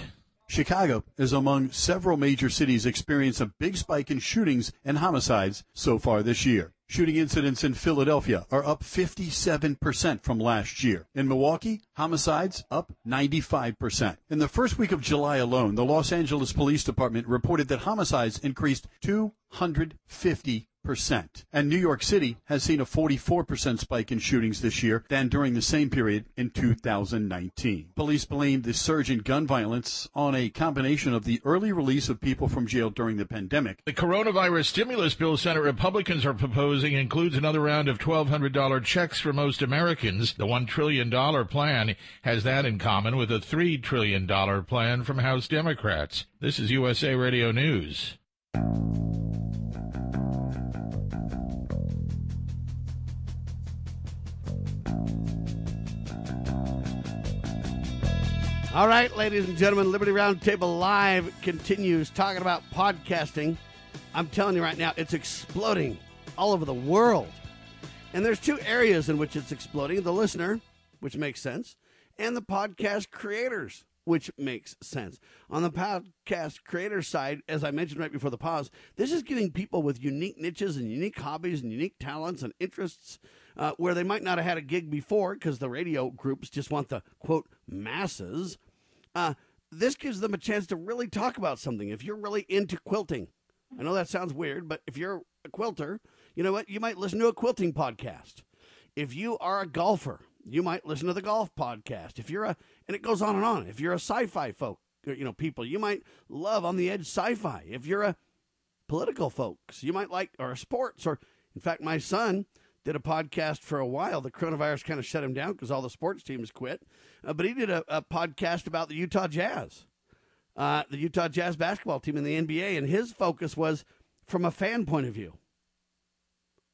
Speaker 26: Chicago is among several major cities experiencing a big spike in shootings and homicides so far this year. Shooting incidents in Philadelphia are up 57% from last year. In Milwaukee, homicides up 95%. In the first week of July alone, the Los Angeles Police Department reported that homicides increased 250 percent. And New York City has seen a 44% spike in shootings this year than during the same period in 2019. Police blame the surge in gun violence on a combination of the early release of people from jail during the pandemic.
Speaker 12: The coronavirus stimulus bill Senate Republicans are proposing includes another round of $1,200 checks for most Americans. The $1 trillion plan has that in common with a $3 trillion plan from House Democrats. This is USA Radio News.
Speaker 1: All right, ladies and gentlemen, Liberty Roundtable Live continues talking about podcasting. I'm telling you right now, it's exploding all over the world. And there's two areas in which it's exploding the listener, which makes sense, and the podcast creators, which makes sense. On the podcast creator side, as I mentioned right before the pause, this is giving people with unique niches and unique hobbies and unique talents and interests uh, where they might not have had a gig before because the radio groups just want the quote masses. Uh, this gives them a chance to really talk about something. If you're really into quilting, I know that sounds weird, but if you're a quilter, you know what? You might listen to a quilting podcast. If you are a golfer, you might listen to the golf podcast. If you're a, and it goes on and on. If you're a sci-fi folk, you know, people, you might love on the edge sci-fi. If you're a political folks, you might like, or sports, or in fact, my son did a podcast for a while. The coronavirus kind of shut him down because all the sports teams quit. Uh, but he did a, a, podcast about the Utah Jazz, uh, the Utah Jazz basketball team in the NBA, and his focus was from a fan point of view.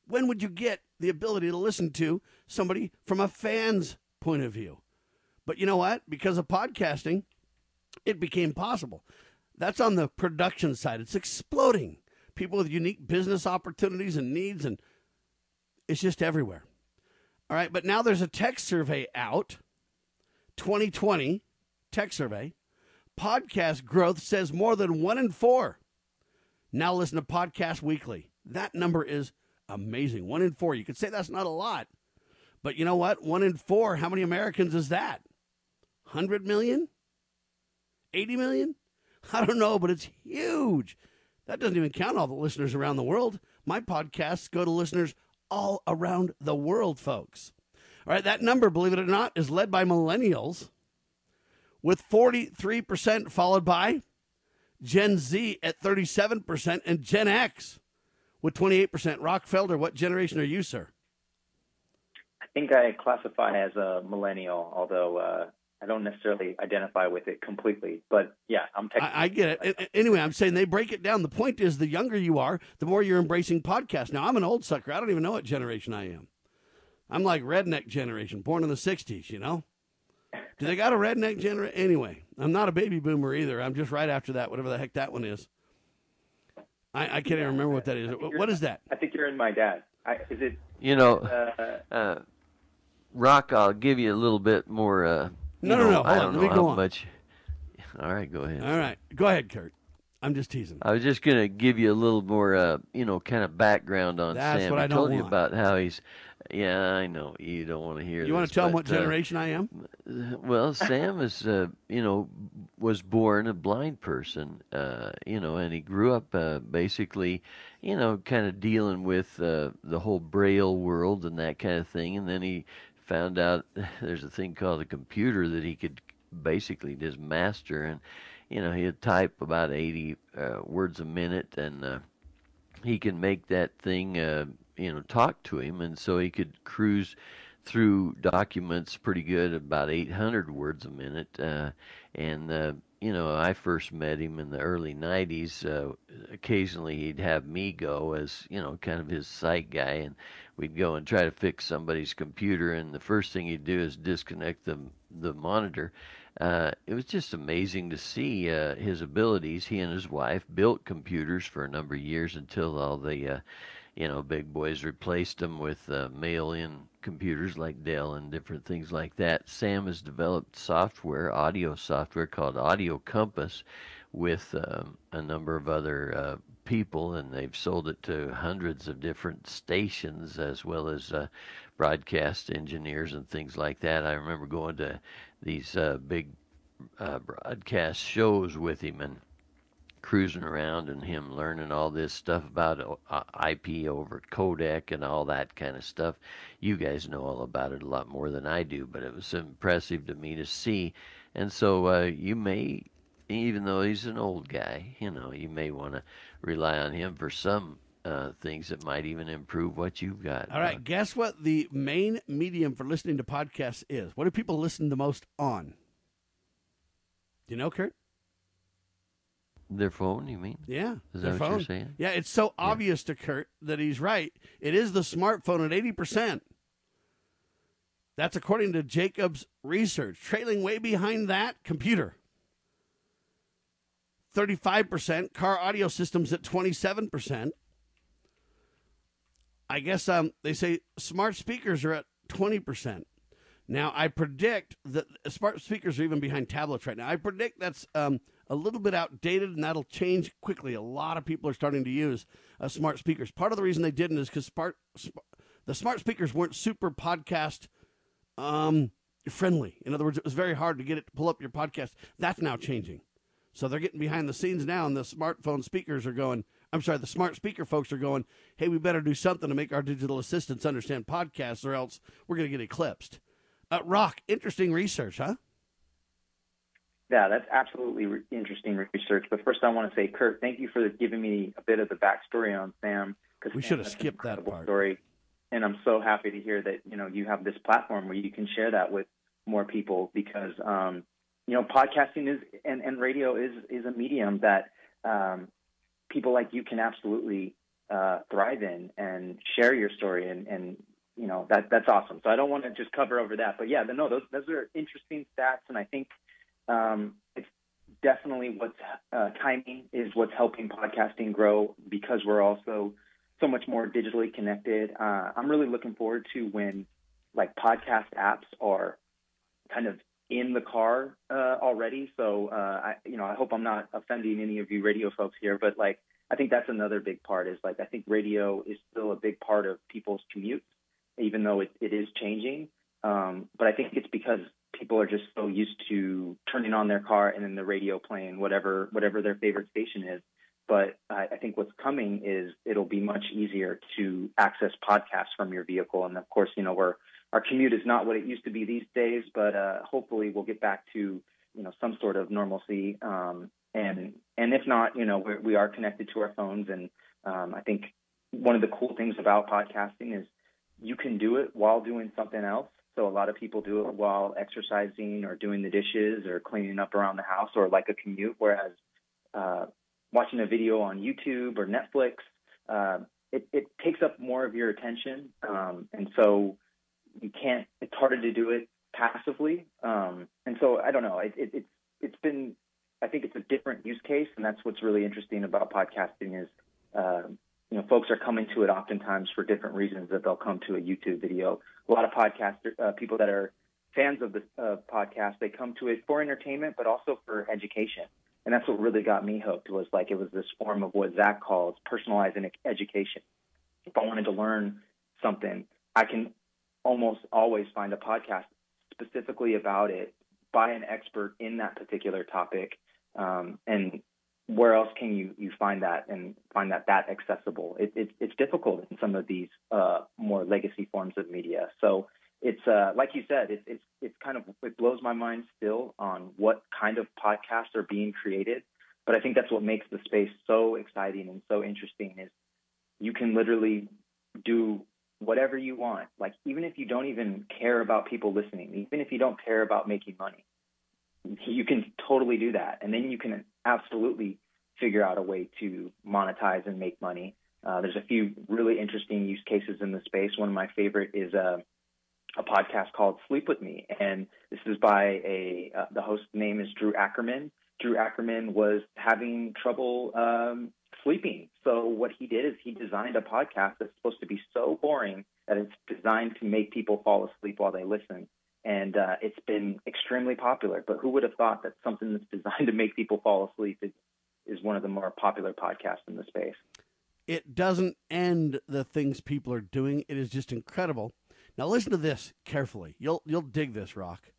Speaker 1: When would you get the ability to listen to somebody from a fan's point of view? But you know what? Because of podcasting, it became possible. That's on the production side. It's exploding. People with unique business opportunities and needs and it's just everywhere. All right, but now there's a tech survey out 2020 tech survey. Podcast growth says more than one in four now listen to Podcast Weekly. That number is amazing. One in four. You could say that's not a lot, but you know what? One in four, how many Americans is that? 100 million? 80 million? I don't know, but it's huge. That doesn't even count all the listeners around the world. My podcasts go to listeners all around the world, folks. All right, that number, believe it or not, is led by millennials with 43%, followed by Gen Z at 37%, and Gen X with 28%. Rock Felder, what generation are you, sir?
Speaker 19: I think I classify as a millennial, although uh, I don't necessarily identify with it completely. But yeah, I'm technically.
Speaker 1: I, I get it. Anyway, I'm saying they break it down. The point is, the younger you are, the more you're embracing podcasts. Now, I'm an old sucker. I don't even know what generation I am. I'm like redneck generation, born in the 60s, you know? Do they got a redneck generation? Anyway, I'm not a baby boomer either. I'm just right after that, whatever the heck that one is. I, I can't even remember what that is. What is that?
Speaker 19: I think you're in my dad. I, is it?
Speaker 11: You know,
Speaker 19: Uh,
Speaker 11: uh, Rock, I'll give you a little bit more. Uh, you
Speaker 1: No, no, no,
Speaker 11: I don't
Speaker 1: on,
Speaker 11: know
Speaker 1: let me
Speaker 11: how
Speaker 1: go on.
Speaker 11: much. All right, go ahead.
Speaker 1: All right. Go ahead, Kurt. I'm just teasing.
Speaker 11: I was just gonna give you a little more, uh, you know, kind of background on
Speaker 1: That's
Speaker 11: Sam.
Speaker 1: what
Speaker 11: I
Speaker 1: I
Speaker 11: told you about how he's. Yeah, I know you don't want to hear.
Speaker 1: You want to tell them what
Speaker 11: but, uh,
Speaker 1: generation I am?
Speaker 11: well, Sam is, uh, you know, was born a blind person, uh, you know, and he grew up uh, basically, you know, kind of dealing with uh, the whole Braille world and that kind of thing. And then he found out there's a thing called a computer that he could basically just master. And, you know, he'd type about 80 uh, words a minute and uh, he can make that thing, uh, you know, talk to him. And so he could cruise through documents pretty good, about 800 words a minute. Uh, and, uh, you know, I first met him in the early 90s. Uh, occasionally he'd have me go as, you know, kind of his sight guy. And we'd go and try to fix somebody's computer. And the first thing he'd do is disconnect the, the monitor. Uh, it was just amazing to see uh, his abilities. He and his wife built computers for a number of years until all the, uh, you know, big boys replaced them with uh, mail-in computers like Dell and different things like that. Sam has developed software, audio software called Audio Compass, with um, a number of other uh, people, and they've sold it to hundreds of different stations as well as uh, broadcast engineers and things like that. I remember going to these uh, big uh, broadcast shows with him and cruising around and him learning all this stuff about uh, IP over codec and all that kind of stuff. You guys know all about it a lot more than I do, but it was impressive to me to see. And so uh, you may, even though he's an old guy, you know, you may want to rely on him for some uh, things that might even improve what you've got.
Speaker 1: All right. Guess what the main medium for listening to podcasts is? What do people listen the most on? Do you know, Kurt?
Speaker 11: Their phone, you mean?
Speaker 1: Yeah.
Speaker 11: Is
Speaker 1: their
Speaker 11: that what
Speaker 1: phone.
Speaker 11: you're saying?
Speaker 1: Yeah, it's so obvious to Kurt that he's right. It is the smartphone at 80%. That's according to Jacobs research. Trailing way behind that, computer. 35%. Car audio systems at 27%. I guess um, they say smart speakers are at 20%. Now, I predict that smart speakers are even behind tablets right now. I predict that's um, a little bit outdated and that'll change quickly. A lot of people are starting to use uh, smart speakers. Part of the reason they didn't is because smart, the smart speakers weren't super podcast um, friendly. In other words, it was very hard to get it to pull up your podcast. That's now changing. So they're getting behind the scenes now, and the smartphone speakers are going. I'm sorry, the smart speaker folks are going. Hey, we better do something to make our digital assistants understand podcasts, or else we're going to get eclipsed. Uh, Rock, interesting research, huh?
Speaker 19: Yeah, that's absolutely re- interesting research. But first, I want to say, Kurt, thank you for giving me a bit of the backstory on Sam.
Speaker 1: We should have skipped that part.
Speaker 19: Story, and I'm so happy to hear that you know you have this platform where you can share that with more people because um, you know podcasting is and, and radio is is a medium that um, people like you can absolutely uh, thrive in and share your story and, and you know that that's awesome. So I don't want to just cover over that, but yeah, no, those those are interesting stats, and I think um, it's definitely what's uh, timing is what's helping podcasting grow because we're also so much more digitally connected. Uh, I'm really looking forward to when like podcast apps are kind of in the car uh, already. So uh, I, you know, I hope I'm not offending any of you radio folks here, but like I think that's another big part. Is like I think radio is still a big part of people's commutes, even though it, it is changing. Um, but I think it's because people are just so used to turning on their car and then the radio playing whatever whatever their favorite station is. but I, I think what's coming is it'll be much easier to access podcasts from your vehicle. And of course, you know, we're our commute is not what it used to be these days, but uh, hopefully we'll get back to you know some sort of normalcy. Um, and and if not, you know, we're, we are connected to our phones, and um, I think one of the cool things about podcasting is you can do it while doing something else. So a lot of people do it while exercising or doing the dishes or cleaning up around the house or like a commute. Whereas uh, watching a video on YouTube or Netflix, uh, it, it takes up more of your attention, um, and so you can't. It's harder to do it passively. Um, and so I don't know. It, it, it's it's been. I think it's a different use case, and that's what's really interesting about podcasting is. Uh, you know, folks are coming to it oftentimes for different reasons that they'll come to a YouTube video. A lot of podcast uh, people that are fans of the uh, podcast, they come to it for entertainment, but also for education. And that's what really got me hooked was like it was this form of what Zach calls personalized education. If I wanted to learn something, I can almost always find a podcast specifically about it by an expert in that particular topic. Um, and where else can you, you find that and find that that accessible? It, it, it's difficult in some of these uh, more legacy forms of media. So it's uh, like you said, it's it's it's kind of it blows my mind still on what kind of podcasts are being created. But I think that's what makes the space so exciting and so interesting is you can literally do whatever you want. Like even if you don't even care about people listening, even if you don't care about making money, you can totally do that, and then you can absolutely figure out a way to monetize and make money. Uh, there's a few really interesting use cases in the space. One of my favorite is uh, a podcast called Sleep with Me, and this is by a uh, the host name is Drew Ackerman. Drew Ackerman was having trouble um, sleeping, so what he did is he designed a podcast that's supposed to be so boring that it's designed to make people fall asleep while they listen. And uh, it's been extremely popular. But who would have thought that something that's designed to make people fall asleep is, is one of the more popular podcasts in the space?
Speaker 1: It doesn't end the things people are doing. It is just incredible now listen to this carefully. You'll you'll dig this, Rock.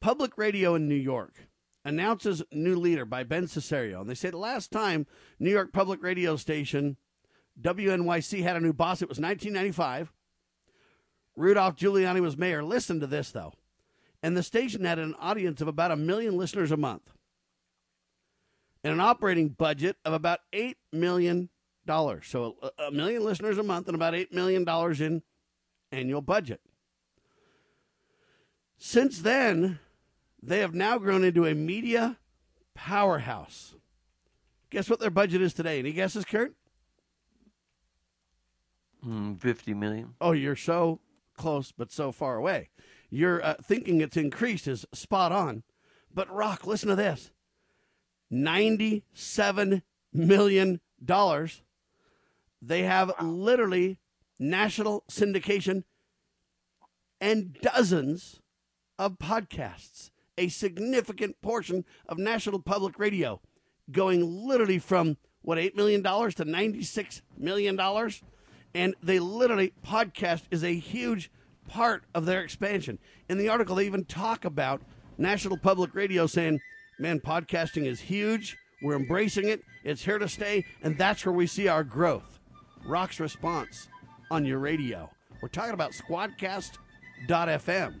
Speaker 1: Public radio in New York announces new leader by Ben Sisario. And they say the last time New York public radio station WNYC had a new boss, it was 1995. Rudolph Giuliani was mayor. Listen to this, though. And the station had an audience of about a million listeners a month and an operating budget of about $8 million. So a million listeners a month and about $8 million in annual budget. Since then, they have now grown into a media powerhouse. Guess what their budget is today? Any guesses, Kurt?
Speaker 11: Mm, 50 million.
Speaker 1: Oh, you're so close, but so far away. You're uh, thinking it's increased is spot on. But, Rock, listen to this $97 million. They have literally national syndication, and dozens of podcasts. A significant portion of national public radio going literally from what $8 million to $96 million. And they literally, podcast is a huge part of their expansion. In the article, they even talk about national public radio saying, man, podcasting is huge. We're embracing it. It's here to stay. And that's where we see our growth. Rock's response on your radio. We're talking about squadcast.fm.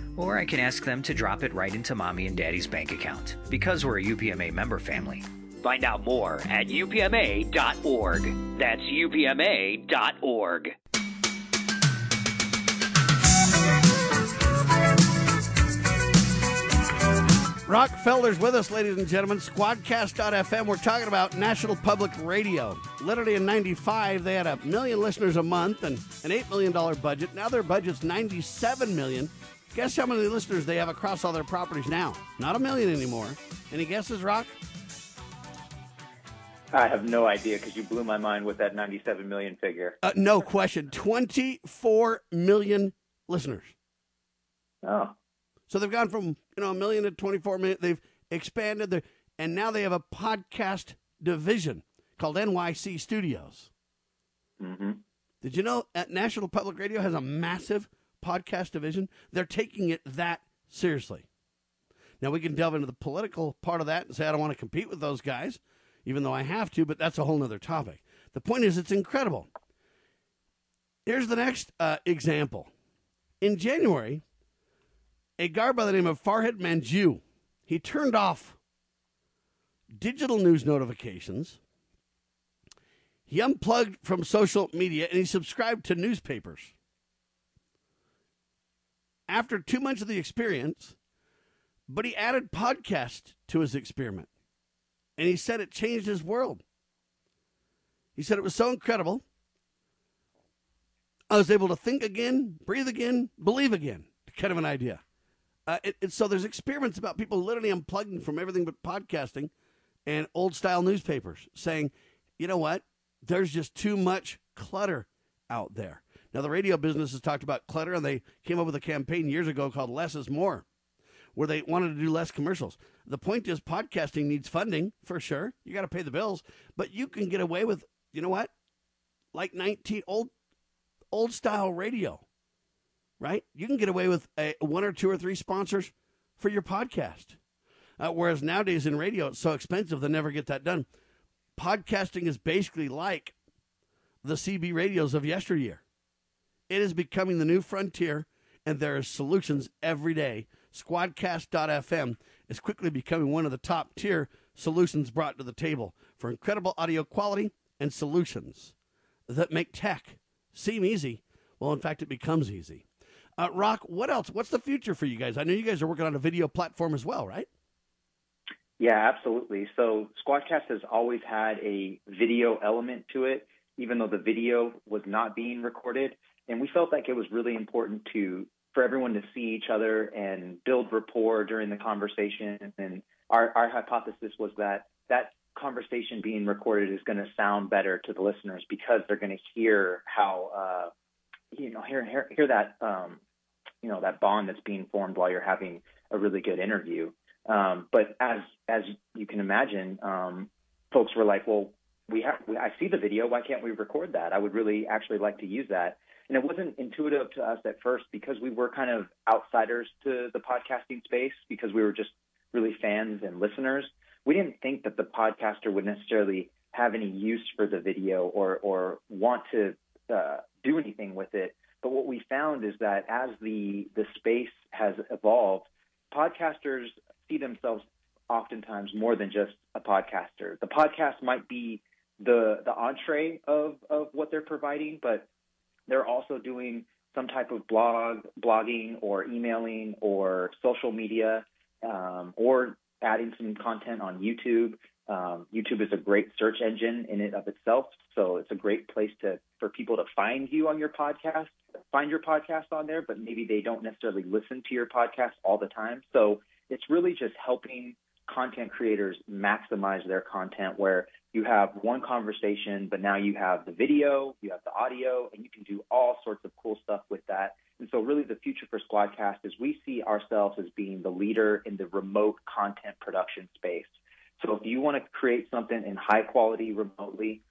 Speaker 27: Or I can ask them to drop it right into mommy and daddy's bank account, because we're a UPMA member family. Find out more at upma.org. That's upma.org.
Speaker 1: Rock Felder's with us, ladies and gentlemen. Squadcast.fm. We're talking about National Public Radio. Literally in 95, they had a million listeners a month and an $8 million budget. Now their budget's $97 million. Guess how many listeners they have across all their properties now? Not a million anymore. Any guesses, Rock?
Speaker 19: I have no idea because you blew my mind with that 97 million figure.
Speaker 1: Uh, no question. 24 million listeners.
Speaker 19: Oh.
Speaker 1: So they've gone from, you know, a million to 24 million. They've expanded their, and now they have a podcast division called NYC Studios.
Speaker 19: Mm-hmm.
Speaker 1: Did you know at National Public Radio has a massive podcast division? They're taking it that seriously. Now we can delve into the political part of that and say I don't want to compete with those guys, even though I have to, but that's a whole other topic. The point is, it's incredible. Here's the next uh, example. In January, a guy by the name of Farhad Manjoo, he turned off digital news notifications. He unplugged from social media and he subscribed to newspapers. After two months of the experience, but he added podcast to his experiment. And he said it changed his world. He said it was so incredible. I was able to think again, breathe again, believe again. Kind of an idea. Uh, it, it, so there's experiments about people literally unplugging from everything but podcasting and old style newspapers, saying, you know what, there's just too much clutter out there. Now the radio business has talked about clutter, and they came up with a campaign years ago called "Less Is More," where they wanted to do less commercials. The point is, podcasting needs funding for sure. You got to pay the bills, but you can get away with, you know what, like 19 old old style radio right? You can get away with a, one or two or three sponsors for your podcast. Uh, whereas nowadays in radio, it's so expensive, they never get that done. Podcasting is basically like the CB radios of yesteryear. It is becoming the new frontier, and there are solutions every day. Squadcast.fm is quickly becoming one of the top tier solutions brought to the table for incredible audio quality and solutions that make tech seem easy. Well, in fact, it becomes easy. Uh, Rock, what else? What's the future for you guys? I know you guys are working on a video platform as well, right?
Speaker 19: Yeah, absolutely. So Squadcast has always had a video element to it, even though the video was not being recorded. And we felt like it was really important to for everyone to see each other and build rapport during the conversation. And our, our hypothesis was that that conversation being recorded is going to sound better to the listeners because they're going to hear how uh, you know hear hear, hear that um, you know that bond that's being formed while you're having a really good interview. Um, but as as you can imagine, um, folks were like, "Well, we have I see the video. Why can't we record that? I would really actually like to use that." And it wasn't intuitive to us at first because we were kind of outsiders to the podcasting space because we were just really fans and listeners. We didn't think that the podcaster would necessarily have any use for the video or or want to uh, do anything with it. But what we found is that as the the space has evolved, podcasters see themselves oftentimes more than just a podcaster. The podcast might be the the entree of of what they're providing, but they're also doing some type of blog, blogging, or emailing, or social media, um, or adding some content on YouTube. Um, YouTube is a great search engine in and of itself, so it's a great place to for people to find you on your podcast, find your podcast on there, but maybe they don't necessarily listen to your podcast all the time. So it's really just helping content creators maximize their content where you have one conversation, but now you have the video, you have the audio, and you can do all sorts of cool stuff with that. And so, really, the future for Squadcast is we see ourselves as being the leader in the remote content production space. So, if you want to create something in high quality remotely,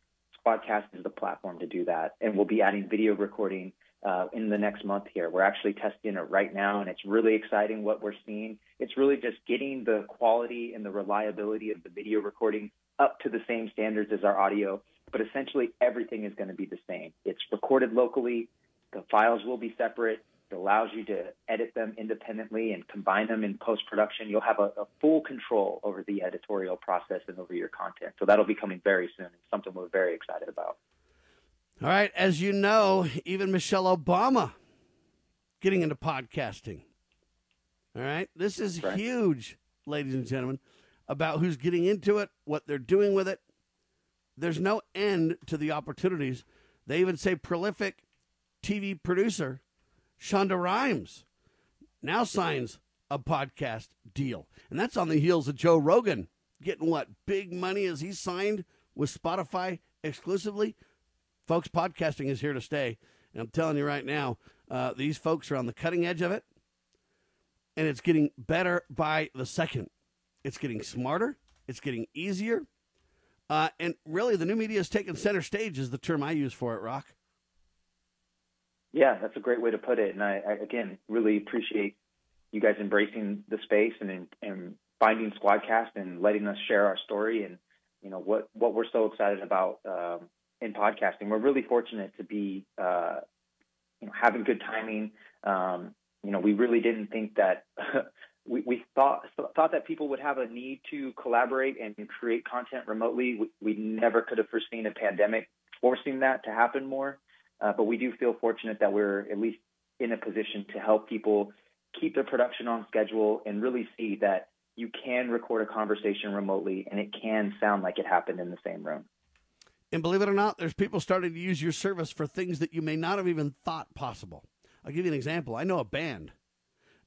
Speaker 19: Squadcast is the platform to do that. And we'll be adding video recording uh, in the next month here. We're actually testing it right now, and it's really exciting what we're seeing. It's really just getting the quality and the reliability of the video recording up to the same standards as our audio, but essentially everything is going to be the same. It's recorded locally, the files will be separate. It allows you to edit them independently and combine them in post production. You'll have a, a, full control over the editorial process and over your content. So that'll be coming very soon. It's something we're very excited about.
Speaker 1: All right, as you know, even Michelle Obama getting into podcasting. All right, this is right. huge, ladies and gentlemen, about who's getting into it, what they're doing with it. There's no end to the opportunities. They even say prolific TV producer Shonda Rhimes now signs a podcast deal. And that's on the heels of Joe Rogan getting what big money as he signed with Spotify exclusively Folks, podcasting is here to stay. And I'm telling you right now, uh, these folks are on the cutting edge of it, and it's getting better by the second. It's getting smarter, it's getting easier. Uh, and really, the new media is taking center stage, is the term I use for it, Rock.
Speaker 19: Yeah, that's a great way to put it. And I, I again, really appreciate you guys embracing the space and, and finding Squadcast and letting us share our story and you know what what we're so excited about um, in podcasting. We're really fortunate to be, uh, you know, having good timing. Um, you know, we really didn't think that we, we thought thought that people would have a need to collaborate and create content remotely. We, we never could have foreseen a pandemic forcing that to happen more. Uh, but we do feel fortunate that we're at least in a position to help people keep their production on schedule and really see that you can record a conversation remotely and it can sound like it happened in the same room.
Speaker 1: And believe it or not, there's people starting to use your service for things that you may not have even thought possible. I'll give you an example. I know a band,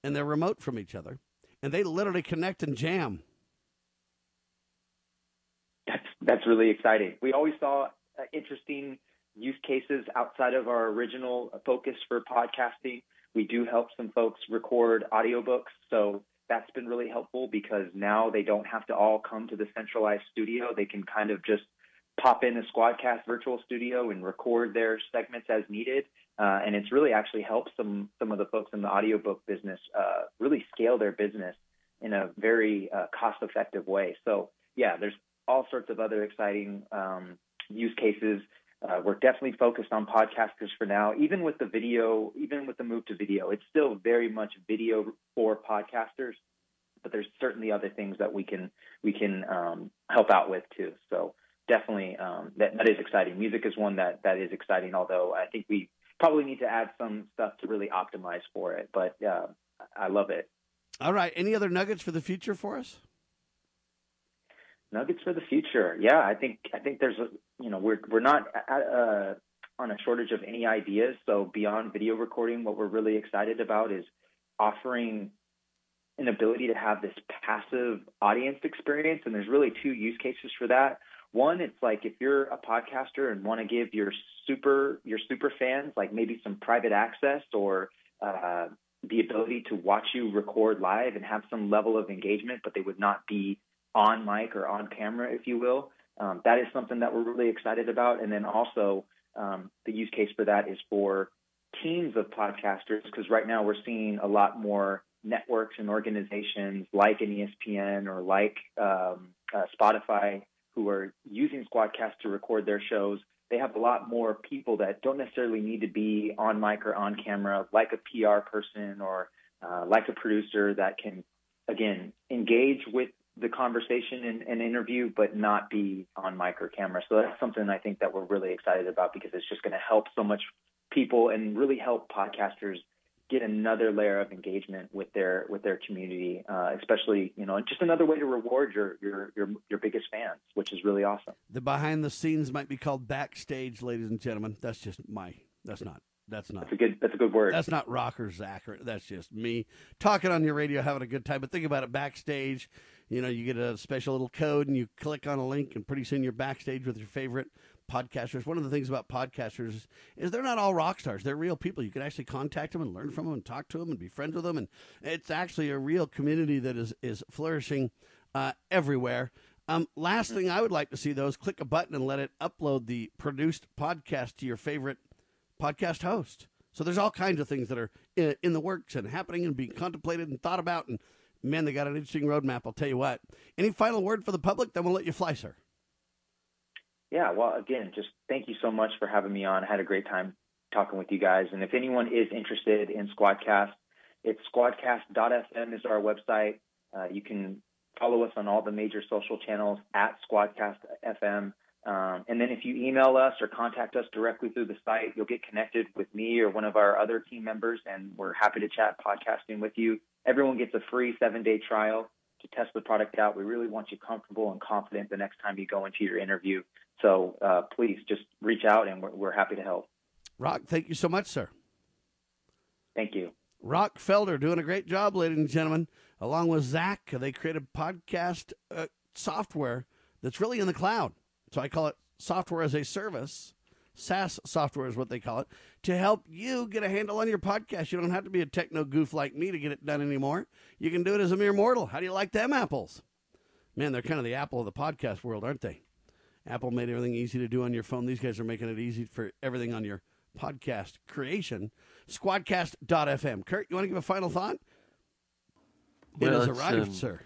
Speaker 1: and they're remote from each other, and they literally connect and jam.
Speaker 19: That's that's really exciting. We always saw uh, interesting use cases outside of our original focus for podcasting. We do help some folks record audiobooks, so that's been really helpful because now they don't have to all come to the centralized studio. They can kind of just pop in a Squadcast virtual studio and record their segments as needed. Uh, and it's really actually helped some some of the folks in the audiobook business uh, really scale their business in a very uh, cost effective way. So yeah, there's all sorts of other exciting um, use cases. Uh, we're definitely focused on podcasters for now. Even with the video, even with the move to video, it's still very much video for podcasters. But there's certainly other things that we can we can um, help out with too. So definitely um, that that is exciting. Music is one that that is exciting. Although I think we probably need to add some stuff to really optimize for it. But uh, I love it.
Speaker 1: All right. Any other nuggets for the future for us?
Speaker 19: Nuggets for the future. Yeah, I think I think there's a you know we're we're not uh, on a shortage of any ideas. So beyond video recording, what we're really excited about is offering an ability to have this passive audience experience. And there's really two use cases for that. One, it's like if you're a podcaster and want to give your super your super fans like maybe some private access or uh, the ability to watch you record live and have some level of engagement, but they would not be on mic or on camera, if you will. Um, that is something that we're really excited about. And then also um, the use case for that is for teams of podcasters because right now we're seeing a lot more networks and organizations like an ESPN or like um, uh, Spotify who are using Squadcast to record their shows, they have a lot more people that don't necessarily need to be on mic or on camera, like a PR person or uh, like a producer that can, again, engage with the conversation and, and, interview, but not be on mic or camera. So that's something I think that we're really excited about because it's just going to help so much people and really help podcasters get another layer of engagement with their with their community, uh, especially you know just another way to reward your your your your biggest fans, which is really awesome.
Speaker 1: The behind the scenes might be called backstage, ladies and gentlemen. That's just my. That's not. That's not.
Speaker 19: That's a good. That's a good word.
Speaker 1: That's not Rock or Zach. That's just me talking on your radio, having a good time. But think about it backstage. You know, you get a special little code, and you click on a link, and pretty soon you're backstage with your favorite podcasters. One of the things about podcasters is they're not all rock stars. They're real people. You can actually contact them and learn from them and talk to them and be friends with them. And it's actually a real community that is, is flourishing uh, everywhere. Um, last thing I would like to see, though, is click a button and let it upload the produced podcast to your favorite podcast host. So there's all kinds of things that are in, in the works and happening and being contemplated and thought about. And man, they got an interesting roadmap. I'll tell you what. Any final word for the public? Then we'll let you fly, sir.
Speaker 19: Yeah, well, again, just thank you so much for having me on. I had a great time talking with you guys. And if anyone is interested in Squadcast, it's squadcast.fm is our website. Uh, you can follow us on all the major social channels at squadcast.fm. Um, and then if you email us or contact us directly through the site, you'll get connected with me or one of our other team members, and we're happy to chat podcasting with you. Everyone gets a free seven day trial to test the product out. We really want you comfortable and confident the next time you go into your interview. So uh, please just reach out and we're, we're happy to help.
Speaker 1: Rock, thank you so much, sir.
Speaker 19: Thank you.
Speaker 1: Rock Felder doing a great job, ladies and gentlemen. Along with Zach, they created podcast uh, software that's really in the cloud. So I call it software as a service. SaaS software is what they call it to help you get a handle on your podcast. You don't have to be a techno goof like me to get it done anymore. You can do it as a mere mortal. How do you like them apples? Man, they're kind of the apple of the podcast world, aren't they? Apple made everything easy to do on your phone. These guys are making it easy for everything on your podcast creation. Squadcast.fm. Kurt, you want to give a final thought?
Speaker 11: Well,
Speaker 1: it has arrived,
Speaker 11: um,
Speaker 1: sir.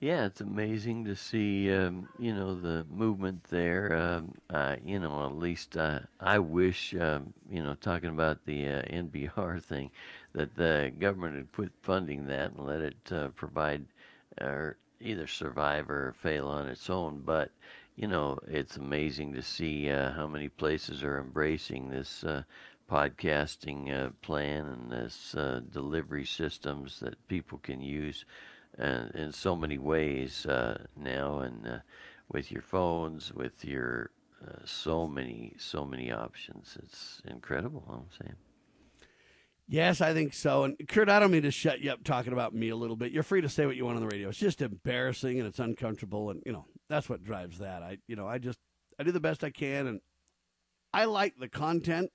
Speaker 11: Yeah, it's amazing to see, um, you know, the movement there. Um, uh, you know, at least uh, I wish, um, you know, talking about the uh, NPR thing, that the government had quit funding that and let it uh, provide or either survive or fail on its own. But you know, it's amazing to see uh, how many places are embracing this uh, podcasting uh, plan and this uh, delivery systems that people can use uh, in so many ways uh, now, and with your phones, with your so many, so many options. It's incredible. I'm saying.
Speaker 1: Yes, I think so. And Kurt, I don't mean to shut you up talking about me a little bit. You're free to say what you want on the radio. It's just embarrassing and it's uncomfortable, and you know that's what drives that. I, you know, I just I do the best I can, and I like the content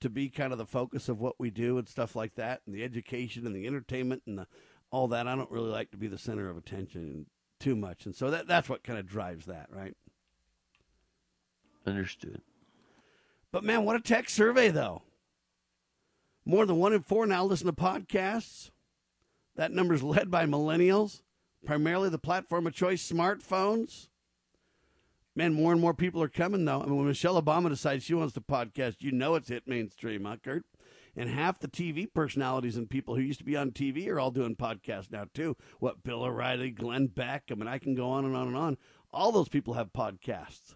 Speaker 1: to be kind of the focus of what we do and stuff like that, and the education and the entertainment and the all that. I don't really like to be the center of attention too much, and so that that's what kind of drives that, right?
Speaker 11: Understood.
Speaker 1: But man, what a tech survey though. More than one in four now listen to podcasts. That number's led by millennials, primarily the platform of choice, smartphones. Man, more and more people are coming, though. I mean, when Michelle Obama decides she wants to podcast, you know it's hit mainstream, huh, Kurt? And half the TV personalities and people who used to be on TV are all doing podcasts now, too. What, Bill O'Reilly, Glenn Beck? I mean, I can go on and on and on. All those people have podcasts.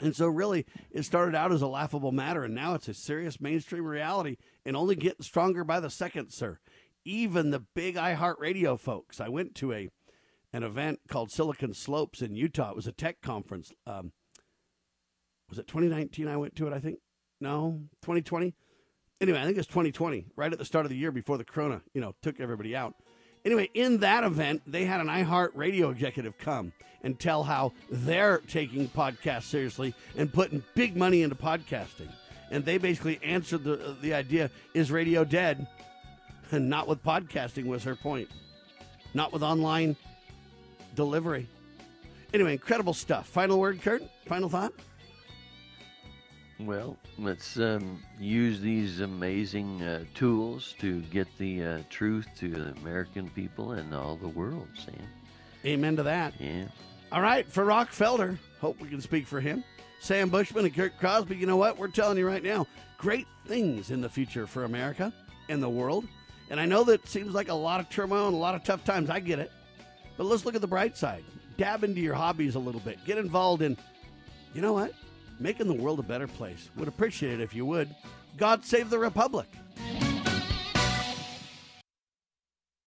Speaker 1: And so, really, it started out as a laughable matter, and now it's a serious mainstream reality and only getting stronger by the second, sir. Even the big iHeartRadio folks. I went to a an event called Silicon Slopes in Utah. It was a tech conference. Um, was it 2019? I went to it, I think. No, 2020. Anyway, I think it's 2020, right at the start of the year before the Corona, you know, took everybody out. Anyway, in that event, they had an iHeart Radio executive come and tell how they're taking podcasts seriously and putting big money into podcasting. And they basically answered the the idea: Is radio dead? And not with podcasting was her point. Not with online delivery. Anyway, incredible stuff. Final word, Kurt. Final thought.
Speaker 11: Well, let's um, use these amazing uh, tools to get the uh, truth to the American people and all the world, Sam.
Speaker 1: Amen to that.
Speaker 11: Yeah.
Speaker 1: All right, for Rock Felder, hope we can speak for him. Sam Bushman and Kurt Crosby, you know what? We're telling you right now, great things in the future for America and the world. And I know that seems like a lot of turmoil and a lot of tough times. I get it. But let's look at the bright side. Dab into your hobbies a little bit. Get involved in, you know what? Making the world a better place. Would appreciate it if you would. God save the Republic.